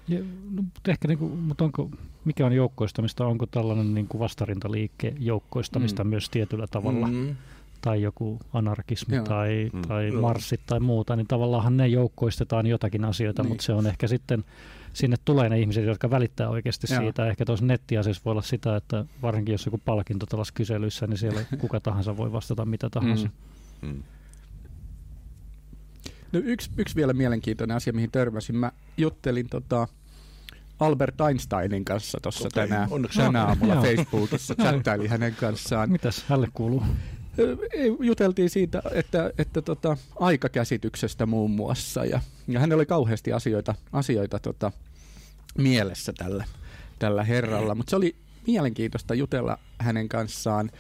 Ja, no, mutta ehkä, niin kuin, mutta onko, mikä on joukkoistamista? Onko tällainen niin kuin vastarintaliikke joukkoistamista Mm. myös tietyllä tavalla? Mm. Tai joku anarkismi Joo. tai, Mm. tai Joo. marssit tai muuta, niin tavallaan ne joukkoistetaan jotakin asioita, Niin. mutta se on ehkä sitten, sinne tulee ne ihmiset, jotka välittää oikeasti Joo. siitä. Ehkä tuossa nettiasiassa voi olla sitä, että varsinkin jos joku palkinto tällaisessa kyselyissä, niin siellä kuka tahansa voi vastata mitä tahansa. Mm. Mm. No yksi, yksi vielä mielenkiintoinen asia, mihin törmäsin. Mä juttelin tota Albert Einsteinin kanssa tuossa tänään, tänä aamulla. Facebookissa. Chattailin hänen kanssaan. Mitäs hälle kuuluu? Juteltiin siitä, että, että tota, aikakäsityksestä muun muassa. Ja, ja hänellä oli kauheasti asioita, asioita tota, mielessä tällä, tällä herralla. Mutta se oli mielenkiintoista jutella hänen kanssaan.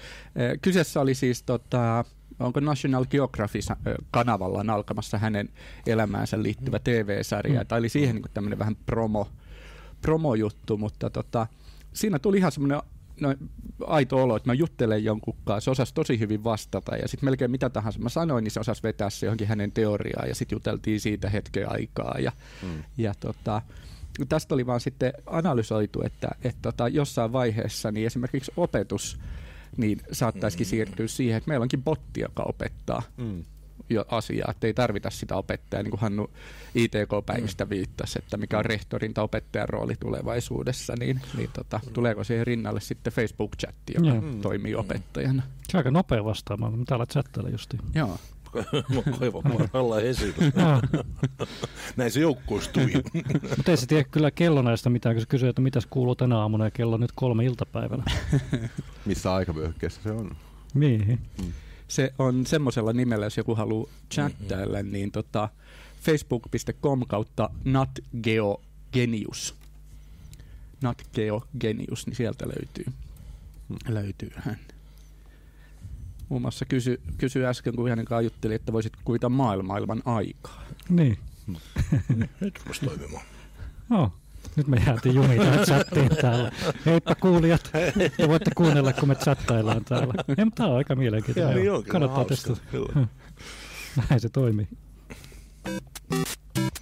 Kyseessä oli siis tota, onko National Geographic-kanavalla alkamassa hänen elämäänsä liittyvä TV-sarja. Mm. Tämä oli siihen niin tämmöinen vähän promo, promojuttu, mutta tota, siinä tuli ihan semmoinen no, aito olo, että mä juttelen jonkun kanssa, se osasi tosi hyvin vastata ja sitten melkein mitä tahansa mä sanoin, niin se osasi vetää se johonkin hänen teoriaan ja sitten juteltiin siitä hetken aikaa ja, mm. ja tota, tästä oli vaan sitten analysoitu, että, että tota, jossain vaiheessa niin esimerkiksi opetus niin saattaisikin mm. siirtyä siihen, että meillä onkin botti, joka opettaa. Mm jo asiaa, että ei tarvita sitä opettajaa, niin kuin Hannu ITK-päivistä mm. viittasi, että mikä on rehtorin tai opettajan rooli tulevaisuudessa, niin, niin tota, tuleeko siihen rinnalle sitten Facebook-chatti, joka mm. toimii opettajana. Se on aika nopea vastaamaan, kun täällä chattailla justiin. Joo. Aivan esitys. Näin se joukkoistui. Mutta ei se tiedä kyllä näistä mitään, kun se kysyy, että mitäs kuuluu tänä aamuna ja kello on nyt kolme iltapäivällä. Missä aikavyöhykkeessä se on? Niin. Mm se on semmoisella nimellä, jos joku haluaa chattailla, mm-hmm. niin tota, facebook.com kautta natgeogenius. Natgeogenius, niin sieltä löytyy, mm. löytyy hän. Muun muassa kysy, kysy äsken, kun hänen kanssa jutteli, että voisit kuvita maailmaa ilman aikaa. Niin. Nyt rupesi toimimaan. No Nyt me jäätiin jumiin chattiin täällä. Heippa kuulijat. Te voitte kuunnella, kun me chattaillaan täällä. Ei, mutta tämä on aika mielenkiintoista. Joo, niin Kannattaa testata. Näin se toimii.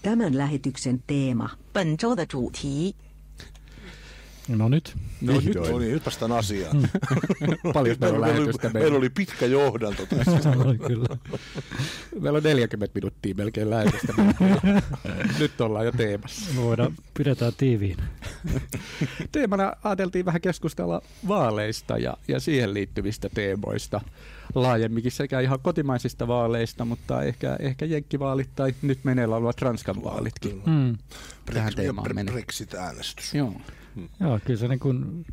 Tämän lähetyksen teema. 本周的主题 No nyt. No nyt, no niin, nyt päästään asiaan. Mm. Paljon meillä, meillä, oli, meillä oli pitkä johdanto tässä. kyllä. Meillä on 40 minuuttia melkein lähetystä. nyt ollaan jo teemassa. Me voidaan, pidetään tiiviin. Teemana ajateltiin vähän keskustella vaaleista ja, ja siihen liittyvistä teemoista laajemminkin sekä ihan kotimaisista vaaleista, mutta ehkä, ehkä jenkkivaalit tai nyt meneillä olevat Ranskan vaalitkin. Mm. Tähän teemaan menee. Brexit-äänestys. Joo. Hmm. Joo, kyllä se niin kuin,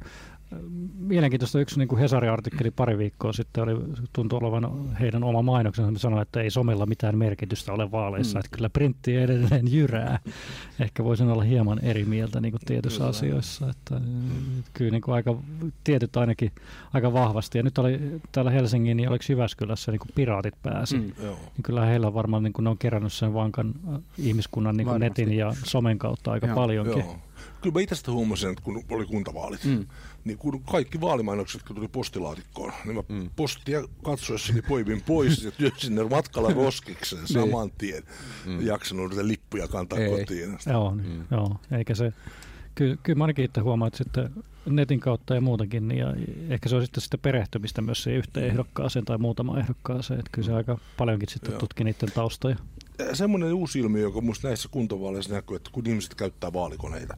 mielenkiintoista yksi niin kuin Hesari-artikkeli pari viikkoa sitten oli, tuntui olevan heidän oma mainoksensa, että sanoi, että ei somella mitään merkitystä ole vaaleissa, mm. että kyllä printti edelleen jyrää. Ehkä voisin olla hieman eri mieltä niin kuin tietyissä kyllä. asioissa, että kyllä niin kuin aika, tietyt ainakin aika vahvasti. Ja nyt oli täällä Helsingin, niin oliko Jyväskylässä niin kuin piraatit pääsi. Mm. Niin kyllä heillä varmaan niin kuin ne on kerännyt sen vankan äh, ihmiskunnan niin kuin netin ja somen kautta aika joo, paljonkin. Joo kyllä mä itse huomasin, että kun oli kuntavaalit, mm. niin kun kaikki vaalimainokset, kun tuli postilaatikkoon, niin mä mm. postia katsoessani poimin pois ja työsin ne matkalla roskikseen niin. saman tien. Mm. Jaksanut niitä lippuja kantaa Ei. kotiin. Joo, mm. joo, eikä se, kyllä, kyllä mä ainakin itse huomaan, että sitten netin kautta ja muutakin, niin ja ehkä se on sitten, sitten perehtymistä myös siihen yhteen ehdokkaaseen tai muutama ehdokkaaseen, että kyllä se aika paljonkin sitten tutki niiden taustoja semmoinen uusi ilmiö, joka minusta näissä kuntavaaleissa näkyy, että kun ihmiset käyttää vaalikoneita,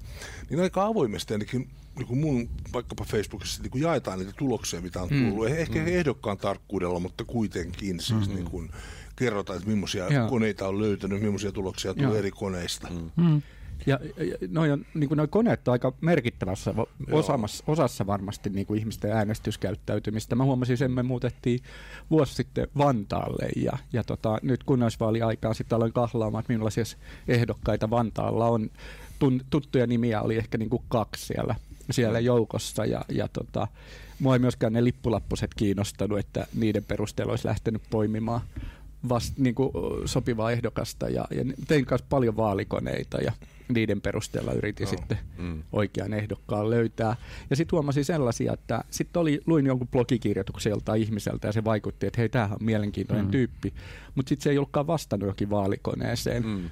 niin aika avoimesti ainakin niin kuin mun vaikkapa Facebookissa niin kuin jaetaan niitä tuloksia, mitä on tullut. Mm. Ehkä mm. ehdokkaan tarkkuudella, mutta kuitenkin siis mm-hmm. niin kuin kerrotaan, että millaisia Joo. koneita on löytänyt, millaisia tuloksia tulee eri koneista. Mm. Mm. Ja, ja noi, on, niin noi koneet on aika merkittävässä osamassa, osassa varmasti niin kuin ihmisten äänestyskäyttäytymistä. Mä huomasin sen, me muutettiin vuosi sitten Vantaalle ja, ja tota, nyt kunnallisvaaliaikaan sitten aloin kahlaamaan, että millaisia ehdokkaita Vantaalla on. Tun, tuttuja nimiä oli ehkä niin kuin kaksi siellä, siellä joukossa ja, ja tota, mua ei myöskään ne lippulappuset kiinnostanut, että niiden perusteella olisi lähtenyt poimimaan vast, niin kuin sopivaa ehdokasta ja, ja tein kanssa paljon vaalikoneita ja niiden perusteella yritin no. sitten mm. oikean ehdokkaan löytää. Ja sitten huomasin sellaisia, että sitten oli, luin jonkun blogikirjoitukselta ihmiseltä ja se vaikutti, että hei, tämähän on mielenkiintoinen mm. tyyppi. Mutta sitten se ei ollutkaan vastannut jokin vaalikoneeseen. Mm.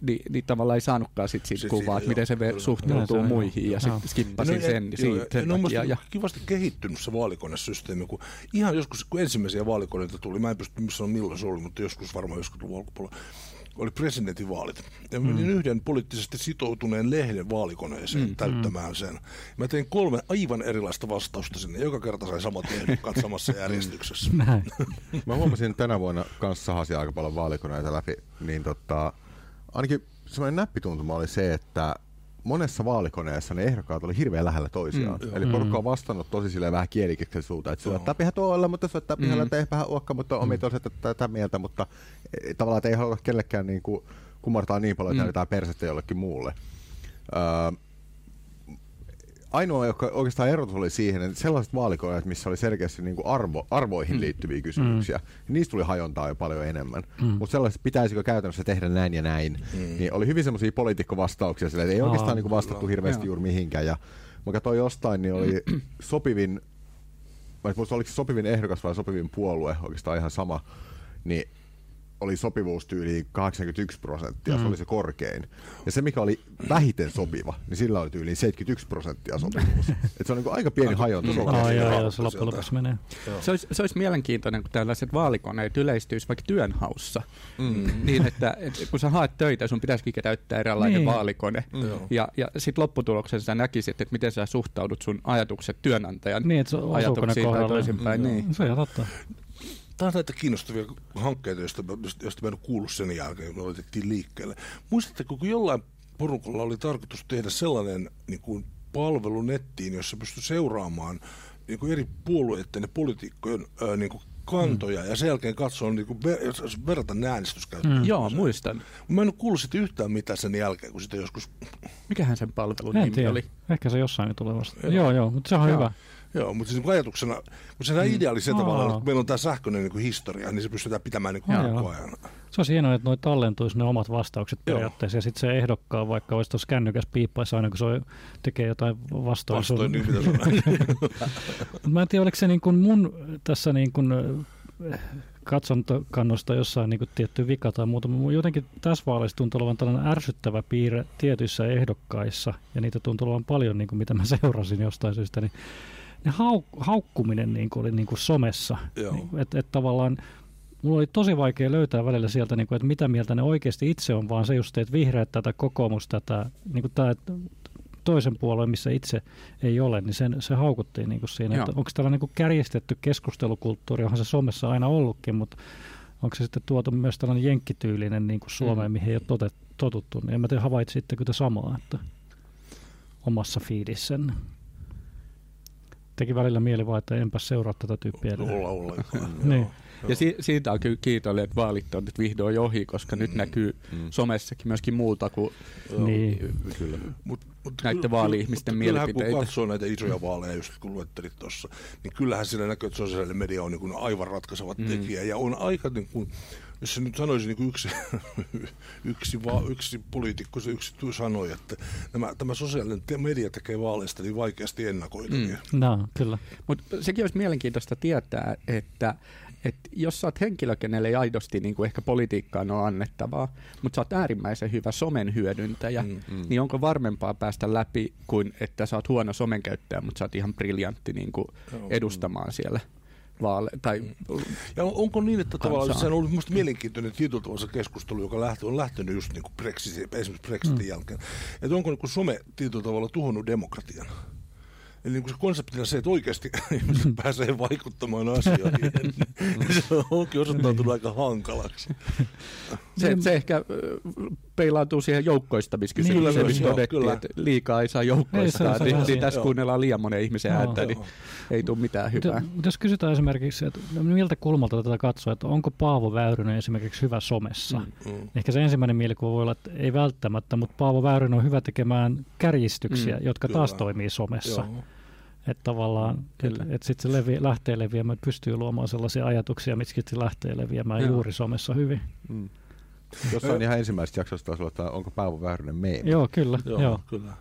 Ni, niin, tavallaan ei saanutkaan sit siitä kuvaa, että miten se ve- suhteutuu no, muihin ja sitten skippasin no, sen, ja, siitä, sen no, takia. Ja, kivasti kehittynyt se vaalikonesysteemi, kun ihan joskus, kun ensimmäisiä vaalikoneita tuli, mä en pysty missä on milloin se oli, mutta joskus varmaan joskus luvun alkupuolella, oli presidentinvaalit. Ja menin mm. yhden poliittisesti sitoutuneen lehden vaalikoneeseen mm. täyttämään sen. Mä tein kolme aivan erilaista vastausta sinne. Joka kerta sai samat ehdokkaat samassa järjestyksessä. Mä huomasin tänä vuonna kanssa sahasi aika paljon vaalikoneita läpi. Niin tota, ainakin semmoinen näppituntuma oli se, että monessa vaalikoneessa ne ehdokkaat oli hirveän lähellä toisiaan. Mm, Eli porukka on mm. vastannut tosi silleen vähän kielikeksellisuutta, että sulla täpihän tuolla, mutta se on pihalla, mm. vähän uokka, mutta on mm. tätä mieltä, mutta e, tavallaan ei halua kellekään niin kuin, kumartaa niin paljon, että mm. persettä jollekin muulle. Öö, ainoa, joka oikeastaan erotus oli siihen, että sellaiset vaalikoneet, missä oli selkeästi niin kuin arvo, arvoihin liittyviä kysymyksiä, mm. niistä tuli hajontaa jo paljon enemmän. Mm. Mutta sellaiset, pitäisikö käytännössä tehdä näin ja näin, mm. niin oli hyvin semmoisia poliitikkovastauksia, sille, että ei oikeastaan niin kuin vastattu hirveästi juuri mihinkään. Ja mä katsoin jostain, niin oli sopivin, vai oliko se sopivin ehdokas vai sopivin puolue, oikeastaan ihan sama, niin oli sopivuustyyli 81 prosenttia, mm. se oli se korkein. Ja se, mikä oli vähiten sopiva, niin sillä oli tyyliin 71 prosenttia sopivuus. Et se on niin aika pieni hajonta. Mm. Aa, joo, joo, se loppujen lopuksi menee. Se olisi, se olisi mielenkiintoinen, kun tällaiset vaalikoneet yleistyisi vaikka työnhaussa. Mm. Niin, että, että kun sä haet töitä, sun pitäisikin täyttää eräänlainen niin. vaalikone. Mm. Ja, ja sitten lopputuloksessa sä näkisit, että miten sä suhtaudut sun ajatukset työnantajan niin, että se ajatuksiin tai toisinpäin. Mm. Niin. Se on totta. Tämä on näitä kiinnostavia hankkeita, joista, joista mä en kuullut sen jälkeen, kun otettiin liikkeelle. Muistatteko, kun jollain porukalla oli tarkoitus tehdä sellainen niin kuin palvelu nettiin, jossa pystyi seuraamaan niin kuin eri puolueiden ja poliitikkojen ää, niin kuin kantoja mm. ja sen jälkeen katsoa niin kuin ver- verrata ne äänestyskäyttöön. Mm. Joo, muistan. Mä en kuullut sitä yhtään mitään sen jälkeen, kun sitä joskus... Mikähän sen palvelun En nimi tiedä. oli? Ehkä se jossain tulee vasta. Joo, joo, joo mutta se on Joo. hyvä. Joo, mutta siis niin kuin ajatuksena, kun se mm. ideaali se Aa. tavallaan, että kun meillä on tämä sähköinen niin kuin historia, niin se pystytään pitämään niin kuin koko ajan. Se olisi hienoa, että noi tallentuisi ne omat vastaukset Joo. periaatteessa, ja sitten se ehdokkaan, vaikka olisi tuossa kännykäs piippaisi aina, kun se tekee jotain vastoin. Vastoin niin, mitä Mä en tiedä, oliko se niin kuin mun tässä niin kuin äh, katsontokannosta jossain niin tietty vika tai muuta. Mun jotenkin tässä vaaleissa tuntuu olevan tällainen ärsyttävä piirre tietyissä ehdokkaissa, ja niitä tuntuu olevan paljon, niin kuin mitä mä seurasin jostain syystä, niin ne hauk- haukkuminen niin kuin oli niin kuin somessa. Niin, että et tavallaan mulla oli tosi vaikea löytää välillä sieltä, niin kuin, että mitä mieltä ne oikeasti itse on, vaan se just, että vihreät tätä, kokoomus tätä, niin kuin tämä toisen puolueen, missä itse ei ole, niin sen, se haukuttiin niin kuin siinä. Joo. Että onko tällä niin kuin kärjistetty keskustelukulttuuri, onhan se somessa aina ollutkin, mutta onko se sitten tuotu myös tällainen jenkkityylinen niin kuin Suomeen, Mm. mihin ei ole tote, totuttu, niin en mä tiedä, havaitsitteko te samaa, että omassa fiidissänne. Teki välillä mieli vaan, että enpä seuraa tätä tyyppiä. enää. olla ollenkaan. Niin. Ja si- siitä on kyllä kiitollinen, että vaalit on nyt vihdoin ohi, koska mm. nyt näkyy Mm. somessakin myöskin muuta kuin Niin. Kyllä. Mut, mut Näiden kyllä- vaali-ihmisten kyllähän mielipiteitä. kun katsoo näitä isoja vaaleja, just kun luettelit tuossa, niin kyllähän siellä näkyy, että sosiaalinen media on niin kuin aivan ratkaiseva Mm. tekijä. Ja on aika, niin kuin, jos se nyt sanoisi niin kuin yksi, yksi, va, yksi poliitikko, se yksi sanoi, että nämä, tämä sosiaalinen media tekee vaaleista niin vaikeasti ennakoitavia. Mm. No, kyllä. Mutta sekin olisi mielenkiintoista tietää, että, että jos sä oot henkilö, kenelle ei aidosti niin kuin ehkä politiikkaan ole annettavaa, mutta sä oot äärimmäisen hyvä somen hyödyntäjä, Mm. mm. niin onko varmempaa päästä läpi kuin että sä oot huono somen käyttäjä, mutta sä oot ihan briljantti niin kuin edustamaan siellä vaale- tai Ja on- onko niin, että tavallaan Kansaa. se on ollut minusta mielenkiintoinen se keskustelu, joka lähtö, on lähtenyt just niin kuin Brexitin, esimerkiksi Brexitin mm. jälkeen, että onko niin kuin some tietyllä tavalla tuhonnut demokratian? Eli niin kuin se konseptina se, että oikeasti ihmiset pääsee vaikuttamaan asioihin, niin se onkin osoittautunut aika hankalaksi. se, se ehkä peilautuu siihen joukkoistamiskysymykseen, Niin, missä todettiin, kyllä. että liikaa ei saa Ei, joukkoistaa, on niin, niin tässä kuunnellaan liian monen ihmisen Joo, ääntä, niin ei tule mitään hyvää. Mutta, jos kysytään esimerkiksi, että no miltä kulmalta tätä katsoo, että onko Paavo Väyrynen esimerkiksi hyvä somessa? Mm. Mm. Ehkä se ensimmäinen mielikuva voi olla, että ei välttämättä, mutta Paavo Väyrynen on hyvä tekemään kärjistyksiä, Mm, jotka kyllä. taas toimii somessa. Joo. Että tavallaan, että et sitten se levi, lähtee leviämään, pystyy luomaan sellaisia ajatuksia, mitkä sitten lähtee leviämään Joo. juuri somessa hyvin. Mm. Jossain ihan ensimmäisestä jaksosta taisi olla, että onko Paavo Väyrynen meemi. Joo, kyllä. Joo, Joo. kyllä.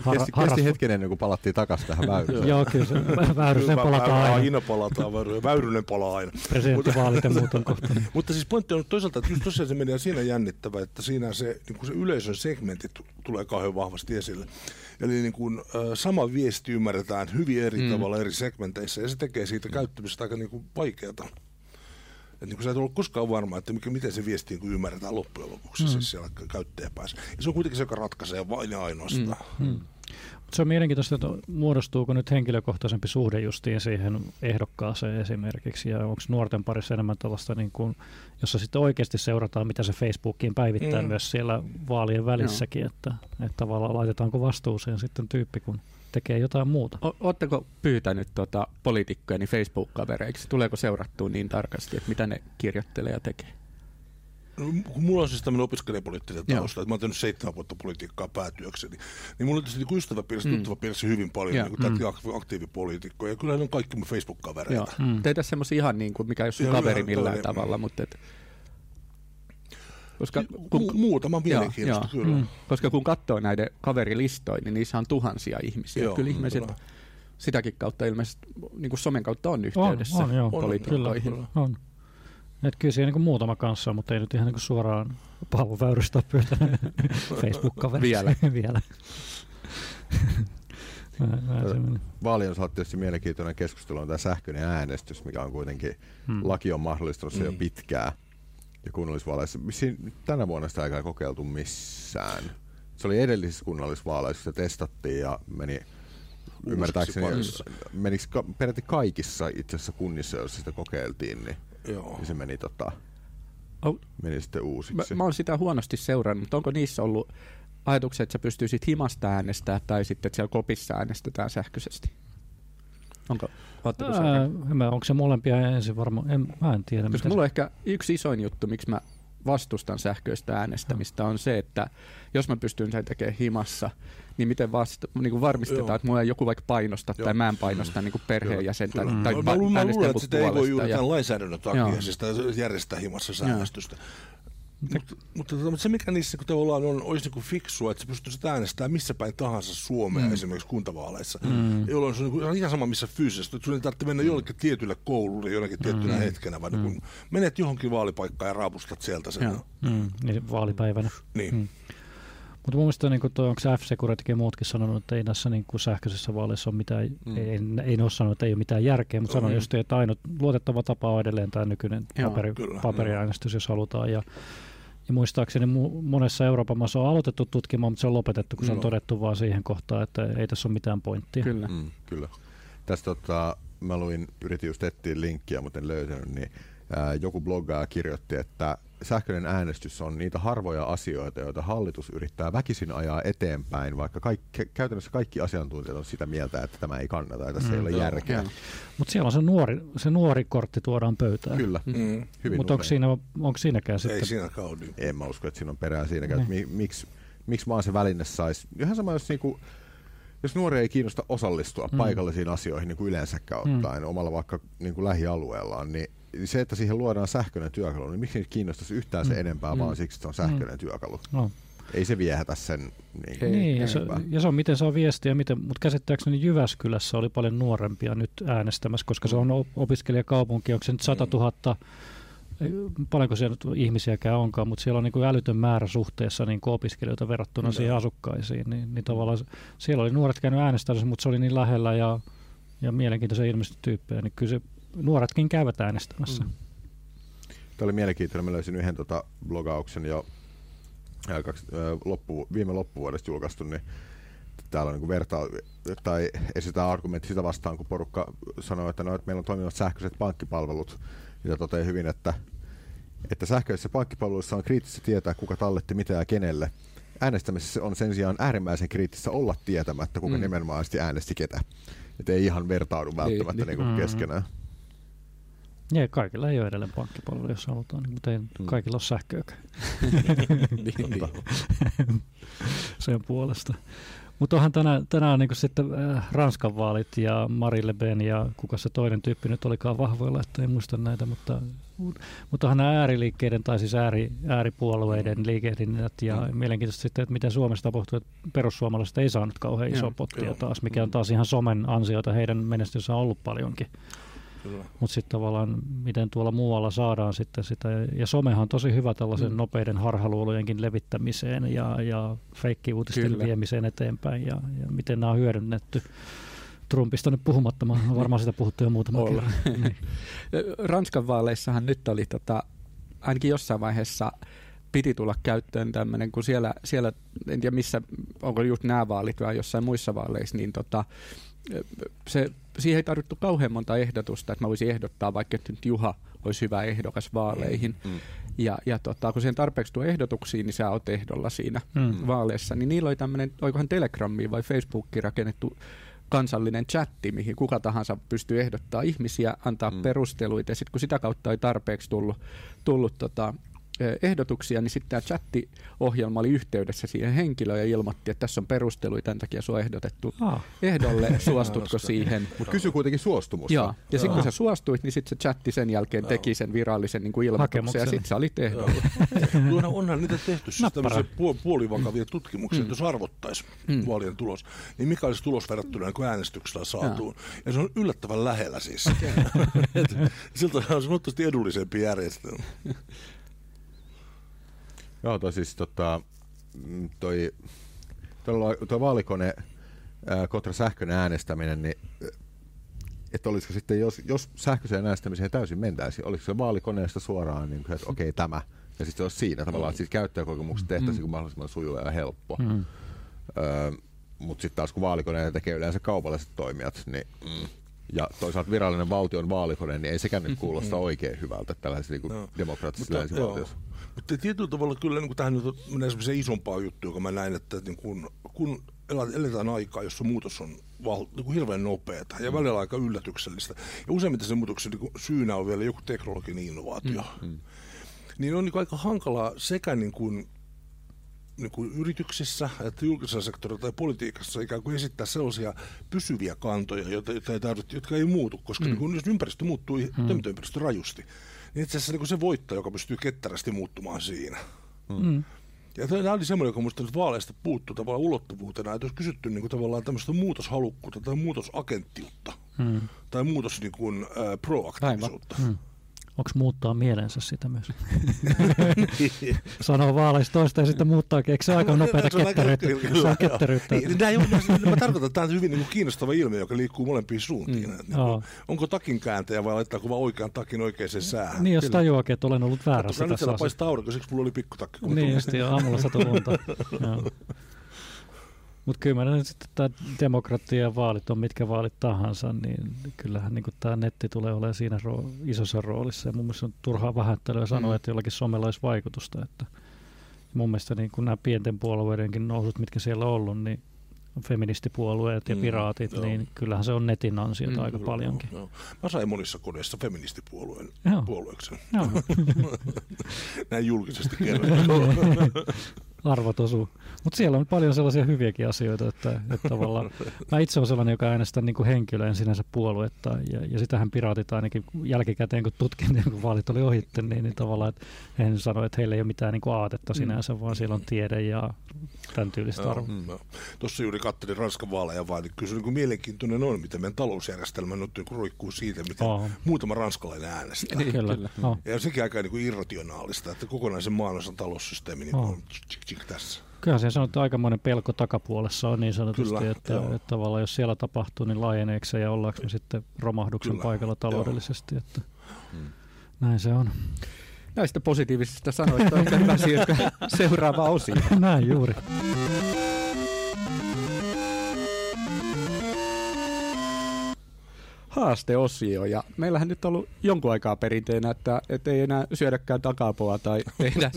Har- Kesti, kesti hetken ennen kuin palattiin takaisin tähän Väyryseen. Joo, kyllä se Väyrysen palataan aina. Aina palataan, Väyrynen, Väyrynen palaa aina. Presidenttivaalit ja muut on kohta. Mutta siis pointti on toisaalta, että just tosiaan se menee siinä jännittävä, että siinä se, niin kuin se yleisön segmentit tulee kauhean vahvasti esille. Eli niin kuin, sama viesti ymmärretään hyvin eri mm. tavalla eri segmenteissä ja se tekee siitä käyttämisestä aika niin kuin vaikeata. Et niin kuin sä et ole koskaan varma, että mikä, miten se viesti niin ymmärretään loppujen lopuksi mm. siis siellä käyttäjäpäässä. Ja se on kuitenkin se, joka ratkaisee vain ja ainoastaan. Mm. Hmm. Se on mielenkiintoista, että muodostuuko nyt henkilökohtaisempi suhde justiin siihen ehdokkaaseen esimerkiksi, ja onko nuorten parissa enemmän tällaista, niin kuin, jossa sitten oikeasti seurataan, mitä se Facebookiin päivittää Mm. mm. myös siellä vaalien välissäkin, että, että tavallaan laitetaanko vastuuseen sitten tyyppi, kun tekee jotain muuta. O- Oletteko pyytänyt tota poliitikkoja niin Facebook-kavereiksi? Tuleeko seurattua niin tarkasti, että mitä ne kirjoittelee ja tekee? No, kun mulla on siis tämmöinen opiskelijapoliittinen Joo. tausta, että mä oon tehnyt seitsemän vuotta politiikkaa päätyökseni, niin mulla on tietysti niin ystäväpiirissä, mm. tuttavapiirissä hyvin paljon Joo. niin mm. aktiivipoliitikkoja, ja kyllä ne on kaikki mun Facebook-kavereita. Joo. Mm. Teitä semmoisia ihan niin kuin, mikä ei ole sun kaveri millään tavalla, mutta et, koska, Mu- muutama mielenkiintoista, joo, kyllä. Mm. koska kun katsoo näiden kaverilistoja, niin niissä on tuhansia ihmisiä. Joo, kyllä ihmiset kyllä. sitäkin kautta ilmeisesti niin kuin somen kautta on On, yhteydessä on, joo. poliitikkoihin. Kyllä, on. Et kyllä siellä niin muutama kanssa on, mutta ei nyt ihan niin suoraan Paavo Väyrystä pyytänyt Facebook-kaveriksi. Vielä. Vielä. Vaalien osalta tietysti mielenkiintoinen keskustelu on tämä sähköinen äänestys, mikä on kuitenkin, Hmm. laki on mahdollistanut sen jo Mm. pitkään. Ja kunnallisvaaleissa, tänä vuonna sitä ei kokeiltu missään. Se oli edellisissä kunnallisvaaleissa, se testattiin ja meni ymmärtääkseni, menikö ka, peräti kaikissa itse asiassa kunnissa, joissa sitä kokeiltiin, niin, Joo. niin se meni, tota, Oh, meni sitten mä, uusiksi. mä oon sitä huonosti seurannut, mutta onko niissä ollut ajatuksia, että sä pystyisit himasta äänestää tai sitten, että siellä kopissa äänestetään sähköisesti? Onko, Ää, en mä, onko se molempia ensin varmaan? En, mä en tiedä. Koska mulla on ehkä yksi isoin juttu, miksi mä vastustan sähköistä äänestämistä, on se, että jos mä pystyn sen tekemään himassa, niin miten vasta, niin kuin varmistetaan, Joo. että mulla ei joku vaikka painosta Joo. tai mä en painosta niin kuin perheenjäsentä Kyllä. tai Mä, va- mä, mä luulen, että sitä ei voi juuri ja- tämän lainsäädännön takia Joo. siis sitä järjestää himassa äänestystä. Mutta, mutta, mutta se, mikä niissä kun tavallaan on, olisi niin fiksua, että sä pystyisit äänestämään missä päin tahansa Suomea mm. esimerkiksi kuntavaaleissa, mm. jolloin se on, niin kuin, ihan sama missä fyysisesti, että sun ei tarvitse mennä jollekin tietylle koululle jonakin tiettynä hetkenä, vaan mm. niin kun menet johonkin vaalipaikkaan ja raapustat sieltä sen. Joo. Mm, niin vaalipäivänä. Niin. Mm. Mutta mun mielestä niin toi, onko se F-Securitykin ja muutkin sanonut, että ei näissä niin kuin sähköisissä vaaleissa ole mitään, mm. ei, ei ole sanonut, että ei ole mitään järkeä, mutta sanoi Mm. just, että ainut luotettava tapa on edelleen tämä nykyinen Joo, paperi, kyllä, paperiäänestys, jos halutaan. Ja, ja muistaakseni mu- monessa Euroopan maassa on aloitettu tutkimaan, mutta se on lopetettu, kun se on Joo. todettu vaan siihen kohtaan, että ei tässä ole mitään pointtia. Kyllä. Mm, kyllä. Tästä tota, mä luin, yritin just etsiä linkkiä, mutta en löytänyt, niin ää, joku bloggaaja kirjoitti, että sähköinen äänestys on niitä harvoja asioita, joita hallitus yrittää väkisin ajaa eteenpäin, vaikka kaikki, käytännössä kaikki asiantuntijat on sitä mieltä, että tämä ei kannata ja tässä ei Mm, ole joo, järkeä. Mutta siellä on se nuori, se nuori kortti tuodaan pöytään. Kyllä, Mm. hyvin Mutta onko siinä, onko siinäkään sitten? Ei siinä kaudi. En mä usko, että siinä on perää siinäkään, että mi, miksi, miksi vaan se väline saisi. Ihan sama, jos, niinku, jos nuori ei kiinnosta osallistua Mm. mm. paikallisiin asioihin niin kuin yleensäkään Mm. ottaen omalla vaikka niin kuin lähialueellaan, niin se, että siihen luodaan sähköinen työkalu, niin miksi kiinnostaisi yhtään se Mm. enempää, Mm. vaan siksi, että se on sähköinen työkalu. No. Ei se viehätä sen niin, Ei, niin, ja se, ja se on miten saa viestiä, miten, mutta käsittääkseni Jyväskylässä oli paljon nuorempia nyt äänestämässä, koska se on opiskelijakaupunki, onko se nyt 100 000, ei, paljonko siellä ihmisiäkään onkaan, mutta siellä on niin kuin älytön määrä suhteessa niin kuin opiskelijoita verrattuna Joo. siihen asukkaisiin, niin, niin tavallaan siellä oli nuoret käynyt äänestämässä, mutta se oli niin lähellä ja, ja mielenkiintoisia ilmeisesti tyyppejä, niin kyllä se nuoretkin käyvät äänestämässä. Mm. Tämä oli mielenkiintoinen. Mä löysin yhden tota blogauksen jo ää, kaksi, ää, loppu, viime loppuvuodesta julkaistu, niin täällä on niin verta, tai esitetään argumentti sitä vastaan, kun porukka sanoo, että, no, että meillä on toimivat sähköiset pankkipalvelut, ja toteaa hyvin, että, että sähköisissä pankkipalveluissa on kriittistä tietää, kuka talletti mitä ja kenelle. Äänestämisessä on sen sijaan äärimmäisen kriittistä olla tietämättä, kuka Mm. nimenomaisesti äänesti ketä. Että ei ihan vertaudu välttämättä niin. niin, niin Mm. Ja kaikilla ei ole edelleen pankkipalvelu, jos halutaan, niin, mutta ei Mm. kaikilla ole sähköäkään. niin, niin. sen puolesta. Mutta onhan tänään, tänään niin sitten äh, Ranskan vaalit ja Marine Le Pen ja kuka se toinen tyyppi nyt olikaan vahvoilla, että en muista näitä, mutta, mutta onhan nämä ääriliikkeiden tai siis ääri, ääripuolueiden liikehdinnät ja Mm. mielenkiintoista sitten, että miten Suomessa tapahtuu, että perussuomalaiset ei saanut kauhean isoa pottia taas, mikä on taas ihan somen ansiota, heidän menestynsä on ollut paljonkin. Mutta sitten tavallaan, miten tuolla muualla saadaan sitten sitä, ja somehan on tosi hyvä tällaisen Mm. nopeiden harhaluulojenkin levittämiseen ja, ja feikkiuutisten Kyllä. viemiseen eteenpäin, ja, ja miten nämä on hyödynnetty. Trumpista nyt puhumattamaan, on varmaan sitä puhuttu jo muutama kerran. Niin. Ranskan vaaleissahan nyt oli tota, ainakin jossain vaiheessa piti tulla käyttöön tämmöinen, kun siellä, siellä, en tiedä missä, onko just nämä vaalit vai jossain muissa vaaleissa, niin tota, se, siihen ei tarvittu kauhean monta ehdotusta, että mä voisin ehdottaa vaikka, että nyt Juha olisi hyvä ehdokas vaaleihin. Mm. Ja, ja tota, kun siihen tarpeeksi tuo ehdotuksia, niin sä oot ehdolla siinä Mm. vaaleissa. Niin niillä oli tämmöinen, oikohan Telegramiin vai Facebookiin rakennettu kansallinen chatti, mihin kuka tahansa pystyy ehdottaa ihmisiä, antaa mm. Mm. perusteluita, ja sitten kun sitä kautta ei tarpeeksi tullut, tullut tota, ehdotuksia, niin sitten tämä chattiohjelma oli yhteydessä siihen henkilöön ja ilmoitti, että tässä on perusteluja, tämän takia sua ehdotettu Ah. ehdolle, suostutko siihen. Mutta kysy kuitenkin suostumusta. Joo. Ja sitten kun sä suostuit, niin sitten se chatti sen jälkeen teki sen virallisen niin kuin ilmoituksen ja sitten sä olit ehdolla. Tuona onhan niitä tehty siis tämmöisiä puol- puolivakavia tutkimuksia, että jos arvottaisi Mm. vaalien tulos, niin mikä olisi tulos verrattuna niin kuin äänestyksellä saatuun. Ja se on yllättävän lähellä siis. Siltä on sanottavasti edullisempi järjestelmä. Joo, toi siis tota, mm, toi, toi, toi vaalikone ää, kontra sähköinen äänestäminen, niin ä, että olisiko sitten, jos, jos sähköiseen äänestämiseen täysin mentäisiin, olisiko se vaalikoneesta suoraan, niin kuin, että okei okay, tämä, ja sitten se olisi siinä tavallaan, että siis käyttäjäkokemukset tehtäisiin mm. mahdollisimman sujuva ja helppo. Mm. Öö, mutta sitten taas kun vaalikoneita tekee yleensä kaupalliset toimijat, niin mm. ja toisaalta virallinen valtion vaalikone, niin ei sekään nyt kuulosta oikein hyvältä tällaisessa niin Joo. demokraattisessa joo. länsivaltiossa. Mutta tietyllä tavalla kyllä niin kuin tähän nyt menee semmoiseen isompaan juttuun, joka mä näin, että niin kun, kun eletään aikaa, jossa muutos on val, niin kuin hirveän nopeata ja välillä aika yllätyksellistä. Ja useimmiten sen muutoksen niin syynä on vielä joku teknologinen innovaatio. Mm. Niin on niin aika hankalaa sekä niin kuin, niin kuin yrityksissä, että julkisella sektorilla tai politiikassa ikään kuin esittää sellaisia pysyviä kantoja, joita, joita ei tarvitse, jotka ei muutu, koska mm. niin kuin, jos ympäristö muuttuu, mm. toimintaympäristö rajusti, niin itse asiassa niin kuin se voittaa, joka pystyy ketterästi muuttumaan siinä. Mm. Ja tämä oli semmoinen, joka minusta nyt vaaleista puuttuu tavallaan ulottuvuutena, että jos kysytty niin kuin tavallaan tämmöistä muutoshalukkuutta tai muutosagenttiutta Mm. tai muutos niin kuin, ää, proaktiivisuutta. Mm. Onko muuttaa mielensä sitä myös? Sanoo vaaleissa toista ja sitten muuttaakin. Eikö se aika nopeata ketteryyttä? Se on ketteryyttä. Niin, mä, tarkoitan, että tämä on hyvin niin kuin kiinnostava ilmiö, joka liikkuu molempiin suuntiin. Mm. Niin kuin, onko takin kääntäjä vai laittaako vaan oikean takin oikeaan säähän? Niin, jos tajuakin, että olen ollut väärässä Katsotaan, nyt tässä siellä asiassa. paistaa aurinko, siksi mulla oli pikkutakki. Niin just, aamulla sato lunta. Mutta kyllä mä nyt sitten tämä demokratia ja vaalit on mitkä vaalit tahansa, niin kyllähän niin tämä netti tulee olemaan siinä roo- isossa roolissa. Ja mun mielestä on turhaa vähättelyä sanoa, Mm. että jollakin somella olisi vaikutusta. Että mun mielestä niin nämä pienten puolueidenkin nousut, mitkä siellä on ollut, niin feministipuolueet ja Mm, piraatit, joo. niin kyllähän se on netin ansiota Mm, aika Joo, paljonkin. Joo. Mä sain monissa kodeissa feministipuolueen Joo. puolueeksi. Joo. Näin julkisesti kerran. arvot osuu. Mutta siellä on paljon sellaisia hyviäkin asioita, että, että tavallaan mä itse olen sellainen, joka äänestää niin kuin henkilö, en sinänsä puoluetta, ja, ja sitähän piraatit ainakin jälkikäteen, kun tutkin, niin kun vaalit oli ohitte, niin, niin tavallaan, että en sano, että heillä ei ole mitään niin kuin aatetta sinänsä, vaan siellä on tiede ja tämän tyylistä Joo, arvoa. mm. Tuossa juuri katselin Ranskan vaaleja vaan, niin kyllä se niin kuin mielenkiintoinen on, miten meidän talousjärjestelmä nyt niin kuin roikkuu siitä, miten Oo. muutama ranskalainen äänestää. Niin, Kyllä. kyllä. Oh. Ja sekin aika niin kuin irrationaalista, että kokonaisen maanosan taloussysteemi niin Oo. on tsik, tsik, tässä. Kyllähän se sanoo, että aikamoinen pelko takapuolessa on niin sanotusti, Kyllä, että, joo. että tavallaan jos siellä tapahtuu, niin laajeneeko se ja ollaanko me sitten romahduksen Kyllä, paikalla joo. taloudellisesti, että näin se on. Näistä positiivisista sanoista on hyvä siirtyä seuraavaan näin juuri. Haasteosio. Ja meillähän nyt on ollut jonkun aikaa perinteenä, että, että ei enää syödäkään takapoa tai tehdä,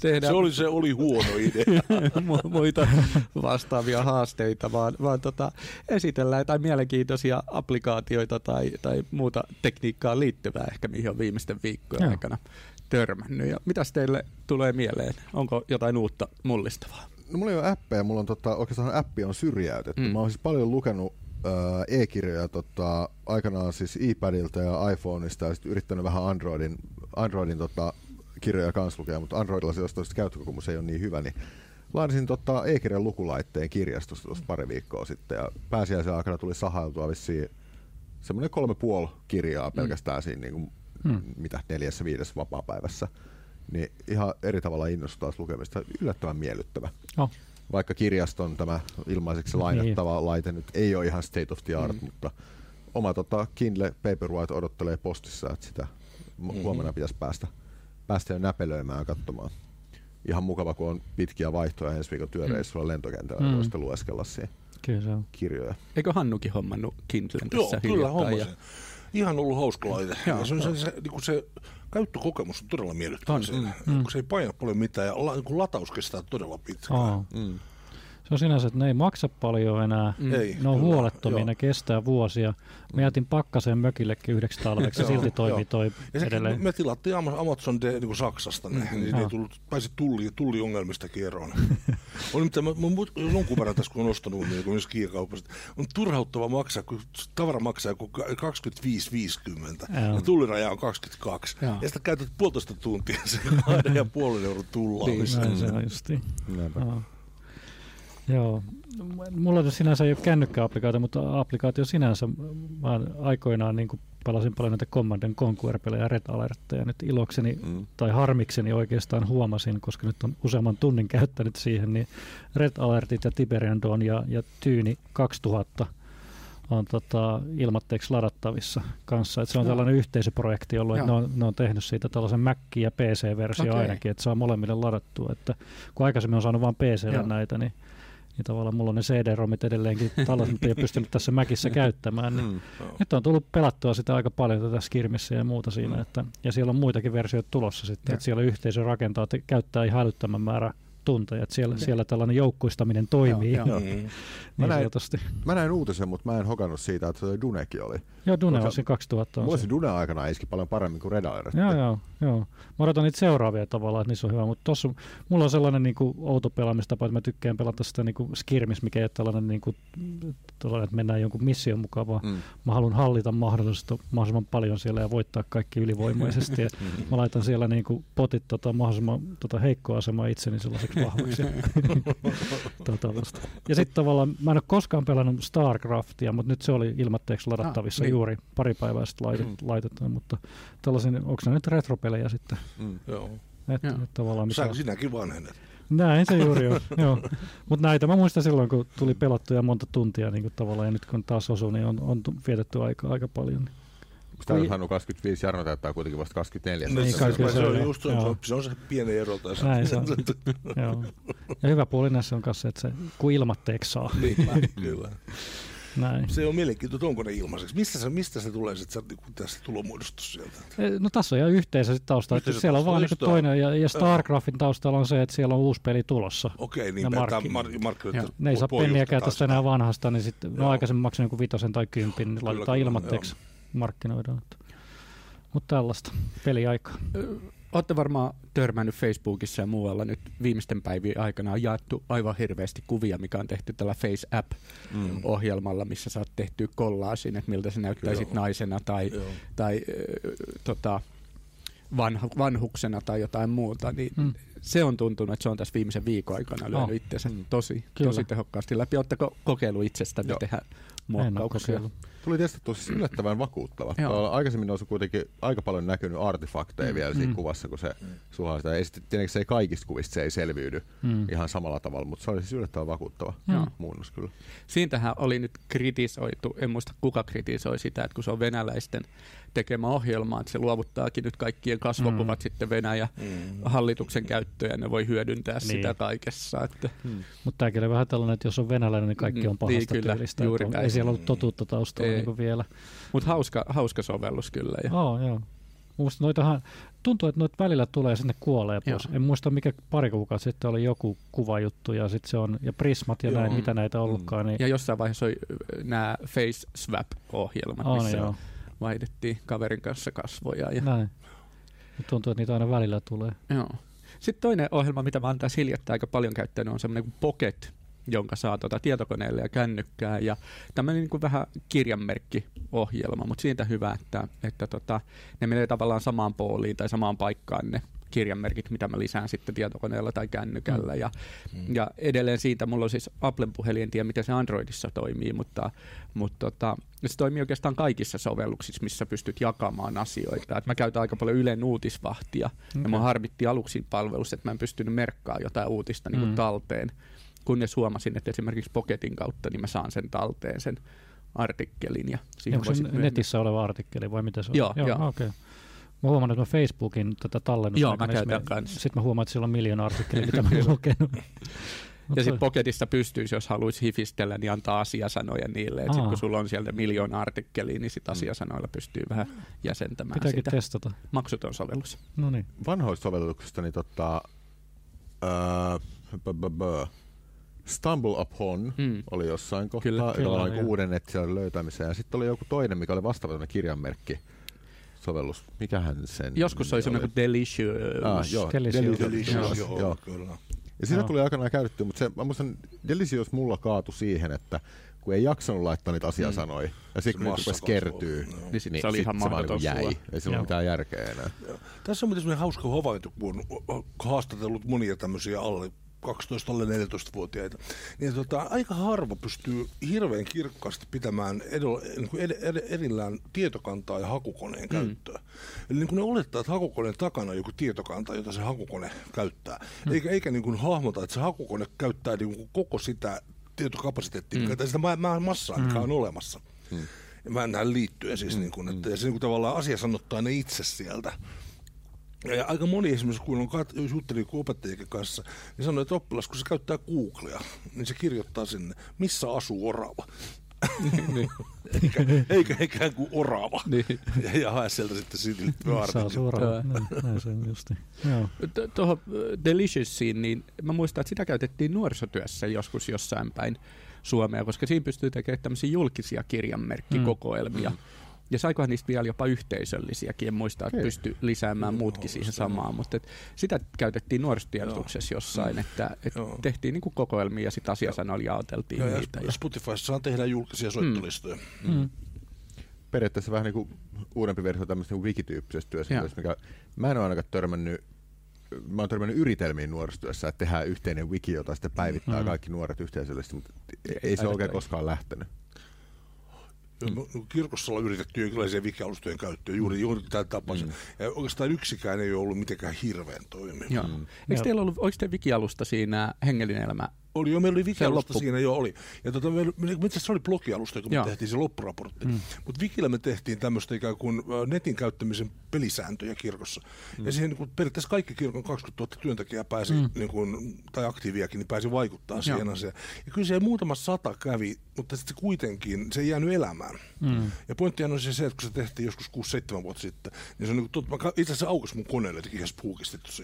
tehdä Se oli, se oli huono idea. mu- muita vastaavia haasteita, vaan, vaan tota, esitellään jotain mielenkiintoisia applikaatioita tai, tai muuta tekniikkaan liittyvää ehkä, mihin on viimeisten viikkojen Joo. aikana törmännyt. Ja mitäs teille tulee mieleen? Onko jotain uutta mullistavaa? No mulla ei ole appeja, mulla on tota, oikeastaan appi on syrjäytetty. Mm. Mä oon siis paljon lukenut e-kirjoja tota, aikanaan siis iPadilta ja iPhoneista ja sitten yrittänyt vähän Androidin, Androidin tota, kirjoja kanssa lukea, mutta Androidilla se jostain käyttökokemus ei ole niin hyvä, niin lainasin tota, e-kirjan lukulaitteen kirjastosta tuossa pari viikkoa sitten ja pääsiäisen aikana tuli sahailtua vissiin semmoinen kolme puoli kirjaa pelkästään siinä niin kuin, Mm. mitä neljässä viidessä vapaapäivässä. Niin ihan eri tavalla innostuu taas lukemista. Yllättävän miellyttävä. Oh. Vaikka kirjaston tämä ilmaiseksi lainattava niin. laite nyt ei ole ihan state of the art, mm. mutta oma tota, Kindle Paperwhite odottelee postissa, että sitä mm-hmm. huomenna pitäisi päästä, päästä jo näpelöimään ja katsomaan. Ihan mukava, kun on pitkiä vaihtoja ensi viikon työreissulla lentokentällä, mm. Mm. voi sitten lueskella siihen Kyllä se on. kirjoja. Eikö Hannukin hommannut Kindlen Joo, tässä kyllä hiljattain? hommasin. Ihan ollut hauska laite. Ja se, on se, se, niin kuin se käyttökokemus on todella miellyttävä mm, Kun se ei paina paljon mitään ja la, niin kuin lataus kestää todella pitkään. Oh. Mm. Se on sinänsä, että ne ei maksa paljon enää. Mm. Ei, Ne on kyllä, huolettomia, joo. ne kestää vuosia. Mä jätin pakkaseen mökillekin yhdeksi talveksi silti toimii toi Ja edelleen. me tilattiin Ama- Amazon de, niin kuin Saksasta ne, niin ne ei Joo. tullut, pääsi tulli, tulliongelmistakin eroon. on mitä mä, mä jonkun verran tässä kun on ostanut niin kuin myös kiikaupasta, on turhauttava maksaa, kun tavara maksaa ka- 25,50 Joo. ja tulliraja on 22. Joo. Ja sitten käytät puolitoista tuntia sen kahden ja puolen euron tullaamista. Näin se on justiin. Näinpä. Joo. Mulla sinänsä ei ole kännykkäapplikaatio, mutta applikaatio sinänsä, mä aikoinaan niin kuin pelasin paljon näitä Command and Conquer-pelejä ja Red Alertteja. Nyt ilokseni Mm. tai harmikseni oikeastaan huomasin, koska nyt on useamman tunnin käyttänyt siihen, niin Red Alertit ja Tiberian Dawn ja, ja Tyyni 2000 on tota, ilmatteeksi ladattavissa kanssa. Et se on Joo. tällainen yhteisöprojekti, jolloin Joo. ne on, ne on tehnyt siitä tällaisen Mac- ja PC-versio Okei. ainakin, että saa molemmille ladattua. Että kun aikaisemmin on saanut vain PClle Joo. näitä, niin, niin tavallaan mulla on ne CD-romit edelleenkin tallessa, mutta ei ole pystynyt tässä Mäkissä käyttämään. Niin Mm. nyt on tullut pelattua sitä aika paljon tätä skirmissä ja muuta siinä, Mm. että, ja siellä on muitakin versioita tulossa sitten, että siellä yhteisö rakentaa, että käyttää ihan älyttömän määrä tunteja, että siellä, Okei. siellä tällainen joukkuistaminen toimii Joo, joo. Mm. niin Mä näin- sanotusti. Mä näin uutisen, mutta mä en hokannut siitä, että se Dunekin oli. Joo, Dune Koska on siinä 2000 on Mulla se. se Dune aikana iski paljon paremmin kuin Red Alert. Joo, joo, joo. Mä odotan niitä seuraavia tavallaan, että niissä on hyvä, mutta tossa mulla on sellainen niin kuin, outo pelaamistapa, että mä tykkään pelata sitä niin kuin skirmis, mikä ei ole tällainen, niin kuin, tällainen, että mennään jonkun mission mukaan, vaan Mm. mä haluan hallita mahdollisesti mahdollisimman paljon siellä ja voittaa kaikki ylivoimaisesti. Ja mä laitan siellä niin kuin potit tota, mahdollisimman tota, heikkoa asemaa itseni sellaiseksi vahvaksi. tota, vasta. ja sitten tavallaan, mä en ole koskaan pelannut StarCraftia, mutta nyt se oli ilmatteeksi ladattavissa Ah, niin. juuri pari päivää sitten laitet, Mm. laitettu, mutta tällaisen, onko ne nyt retropelejä sitten? Mm. Joo. Et, Joo. et tavallaan mikä... Sä, sinäkin vanhenet. Näin se juuri on, joo. Mutta näitä mä muistan silloin, kun tuli pelattuja monta tuntia niin kuin tavallaan, ja nyt kun taas osuu, niin on, on vietetty aika, aika paljon. Sitä on saanut 25, Jarno täyttää kuitenkin vasta 24. Niin, se, kai se, on just, se, on, se on se pieni ero tässä. Näin se on. Joo. Ja hyvä puoli näissä on myös se, että se, kun ilmatteeksi saa. Niin, kyllä. Näin. Se on mielenkiintoista, onko ne ilmaiseksi. Mistä se, mistä se tulee sitten niinku, tässä tulomuodostus sieltä? E, No tässä on ihan yhteisö sitten taustalla. että Yhteisö Siellä on vaan niinku joo. toinen, ja, ja StarCraftin taustalla on se, että siellä on uusi peli tulossa. Okei, niin markki- mar- Joo. Ne ei saa penniäkään tästä enää vanhasta, niin sitten no aikaisemmin maksanut joku vitosen tai kympin, niin kyllä, ilmatteeksi markkinoidaan. Mutta tällaista peliaikaa. Olette varmaan törmännyt Facebookissa ja muualla nyt viimeisten päivien aikana on jaettu aivan hirveästi kuvia, mikä on tehty tällä Face App-ohjelmalla, missä saat tehtyä kollaasin, että miltä se näyttäisit Joo. naisena tai, Joo. tai äh, tota, vanhu, vanhuksena tai jotain muuta, niin Mm. se on tuntunut, että se on tässä viimeisen viikon aikana lyönyt Oh. itsensä Mm. tosi, Kyllä. tosi tehokkaasti läpi. Oletteko kokeillut itsestänne Joo. tehdä En ole muokkauksia? kokeillut. Tuli testattua siis yllättävän vakuuttava. Aikaisemmin olisi kuitenkin aika paljon näkynyt artefakteja Mm. vielä siinä Mm. kuvassa, kun se sulaa sitä. Ja sitten tietenkin se ei kaikista kuvista se ei selviydy Mm. ihan samalla tavalla, mutta se oli siis yllättävän vakuuttava Joo. muunnos kyllä. Siitähän oli nyt kritisoitu, en muista kuka kritisoi sitä, että kun se on venäläisten tekemä ohjelma, että se luovuttaakin nyt kaikkien kasvokuvat Mm. sitten Venäjä Mm. hallituksen käyttöön ja ne voi hyödyntää Niin. sitä kaikessa. Että, Mutta tämäkin oli vähän tällainen, että jos on venäläinen, niin kaikki on Mm, pahasta niin kyllä, tyylistä. juuri on, ei siellä ollut totuutta taustalla Ei. Niin kuin vielä. mutta hauska, hauska sovellus kyllä. Ja, Oh, joo. Musta noitahan, tuntuu, että noita välillä tulee sinne kuolee pois. Joo. En muista mikä pari kuukautta sitten oli joku kuvajuttu ja sitten se on, ja Prismat ja Joo. näin, Mm. mitä näitä ollutkaan. Niin, ja jossain vaiheessa oli nämä Face Swap-ohjelmat, on, missä joo. vaihdettiin kaverin kanssa kasvoja. Ja, Näin. Ja tuntuu, että niitä aina välillä tulee. Joo. Sitten toinen ohjelma, mitä mä oon tässä hiljattain aika paljon käyttänyt, on semmoinen kuin Pocket, jonka saa tuota tietokoneelle ja kännykkää. Ja tämmöinen niin kuin vähän kirjanmerkkiohjelma, mutta siitä hyvä, että, että tota, ne menee tavallaan samaan pooliin tai samaan paikkaan ne kirjanmerkit, mitä mä lisään sitten tietokoneella tai kännykällä. Ja, Mm. ja edelleen siitä, mulla on siis Applen puhelin, en tiedä miten se Androidissa toimii, mutta, mutta tota, se toimii oikeastaan kaikissa sovelluksissa, missä pystyt jakamaan asioita. Et mä käytän aika paljon Ylen uutisvahtia, ja mä harmitti aluksi palvelussa, että mä en pystynyt merkkaamaan jotain uutista niin kuin Mm. talteen, kunnes huomasin, että esimerkiksi Pocketin kautta niin mä saan sen talteen, sen artikkelin. Ja siihen Onko voi se myöhemmin- netissä oleva artikkeli vai mitä se on? Joo, joo. okei. Mä huomaan, että mä Facebookin tätä tallennus. Joo, mä käytän kanssa. Sitten mä huomaan, että siellä on miljoona artikkelia, mitä mä oon lukenut. Ja sitten Pocketissa pystyisi, jos haluaisi hifistellä, niin antaa asiasanoja niille. Sitten kun sulla on sieltä miljoona artikkelia, niin sit asiasanoilla pystyy vähän jäsentämään Pitääkin sitä. testata. Maksuton sovellus. No niin. Vanhoista sovelluksista, niin tota, öö. Stumble Upon Mm. oli jossain kohtaa, Kyllä, kyllä, oli uuden nettisivujen löytämiseen. Ja sitten oli joku toinen, mikä oli vastaava kirjanmerkki sovellus. Mikähän sen Joskus se oli semmoinen kuin Delicious. Ah, joo, Delicious. Delicious, Joo, joo, joo. kyllä. Ja siinä Joo. tuli aikanaan käytettyä, mutta se, mä muistan, Delicious mulla kaatu siihen, että kun ei jaksanut laittaa niitä asiasanoja, ja sitten kun rupesi kertyy, joo. Niin sit niin se oli sit ihan se vaan mahdoton niin jäi. sulla. Ei sillä ole mitään järkeä enää. Tässä on muuten semmoinen hauska havainto, kun on haastatellut monia tämmöisiä alle 12 alle 14-vuotiaita, niin tota, aika harva pystyy hirveän kirkkaasti pitämään edo, niin kuin ed, ed, erillään tietokantaa ja hakukoneen mm. käyttöä. Eli niin kuin ne olettaa, että hakukoneen takana on joku tietokanta, jota se hakukone käyttää, mm. eikä, eikä niin kuin hahmota, että se hakukone käyttää niin kuin koko sitä tietokapasiteettia, mm. tai sitä ma- ma- massaa, mikä on olemassa. Mm. Mä näen liittyen siis, mm. niin kuin, että se niin kuin tavallaan asia sanottaa ne itse sieltä. Ja, ja aika moni esimerkiksi, kun on kat- juttelin opettajien kanssa, niin sanoi, että oppilas, kun se käyttää Googlea, niin se kirjoittaa sinne, missä asuu orava. eikä, eikä ikään kuin orava. Niin. Ja, ja hae sieltä sitten Saa suoraan. Näin, näin justi. Tu- Tuohon äh, Deliciousiin, niin mä muistan, että sitä käytettiin nuorisotyössä joskus jossain päin Suomea, koska siinä pystyy tekemään tämmöisiä julkisia kirjanmerkkikokoelmia. Mm. Ja saikohan niistä vielä jopa yhteisöllisiäkin, en muista, että pystyi lisäämään muutkin siihen samaan, mutta et sitä käytettiin nuorisotiedotuksessa jossain, että et Joo. tehtiin niinku kokoelmia ja sitten asiasanoilla jaoteltiin Ja, niitä. Ja, Spotifyssa saa tehdä julkisia soittolistoja. Mm. Periaatteessa vähän niin kuin uudempi versio tämmöistä niin wikityyppisestä työskentelystä, mikä mä en ole ainakaan törmännyt Mä oon törmännyt yritelmiin nuorisotyössä, että tehdään yhteinen wiki, jota sitten päivittää Mm. kaikki nuoret yhteisöllisesti, mutta ei se Päivittää. oikein koskaan lähtenyt. Mm. Kirkossa ollaan yritetty jonkinlaisia wiki-alustojen käyttöön, juuri, juuri tämän tapaisen. Mm. Ja oikeastaan yksikään ei ole ollut mitenkään hirveän toimiva. Joo. Mm. Eikö teillä ollut, oliko te wikialusta siinä hengellinen elämä? Oli jo, meillä oli Wikialusta loppu- siinä jo oli. Ja tota, me, me, se oli blogialusta, kun me Joo. tehtiin se loppuraportti. Mm. Mutta Wikillä me tehtiin tämmöistä ikään kuin netin käyttämisen pelisääntöjä kirkossa. Mm. Ja siihen niin kuin, periaatteessa kaikki kirkon 20 000 työntekijää pääsi, mm. niin kuin, tai aktiiviakin, niin pääsi vaikuttaa siihen Joo. asiaan. Ja kyllä se muutama sata kävi, mutta sitten kuitenkin, se ei jäänyt elämään. Mm. Ja pointtihan on siis se, että kun se tehtiin joskus 6-7 vuotta sitten, niin se on niin kuin, mä itse asiassa aukasi mun koneelle, teki ihan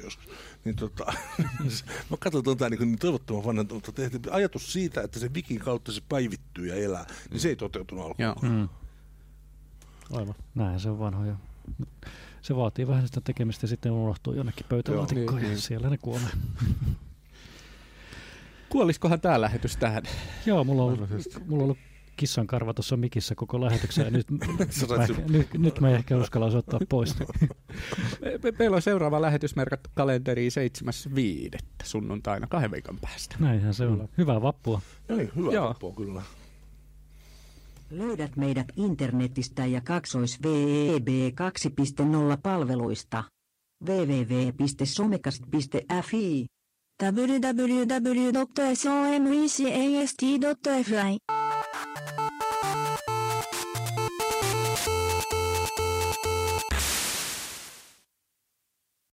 joskus. Niin tota, mä katsoin tuota niin, kuin niin toivottoman vanhan, mutta tehtiin ajatus siitä, että se Wikin kautta se päivittyy ja elää, niin se ei toteutunut alkuun. Joo. Mm. Aivan. Näin se on vanhoja. Se vaatii vähän sitä tekemistä ja sitten unohtuu jonnekin pöytälaatikkoon niin, ja niin. siellä ne kuolee. Kuoliskohan tämä lähetys tähän? Joo, mulla on, mulla on ollut kissan karva tuossa mikissä koko lähetyksen ja nyt, mä, nyt, nyt mä ehkä uskallan ottaa pois. Me- me- Meillä on seuraava lähetys merkattu kalenteriin 7.5. sunnuntaina kahden viikon päästä. Näinhän se on. Hyvää vappua. No niin, hyvä Joo. loppua kyllä. Löydät meidät internetistä ja kaksois VEB 2.0 palveluista. www.somekast.fi www.somecast.fi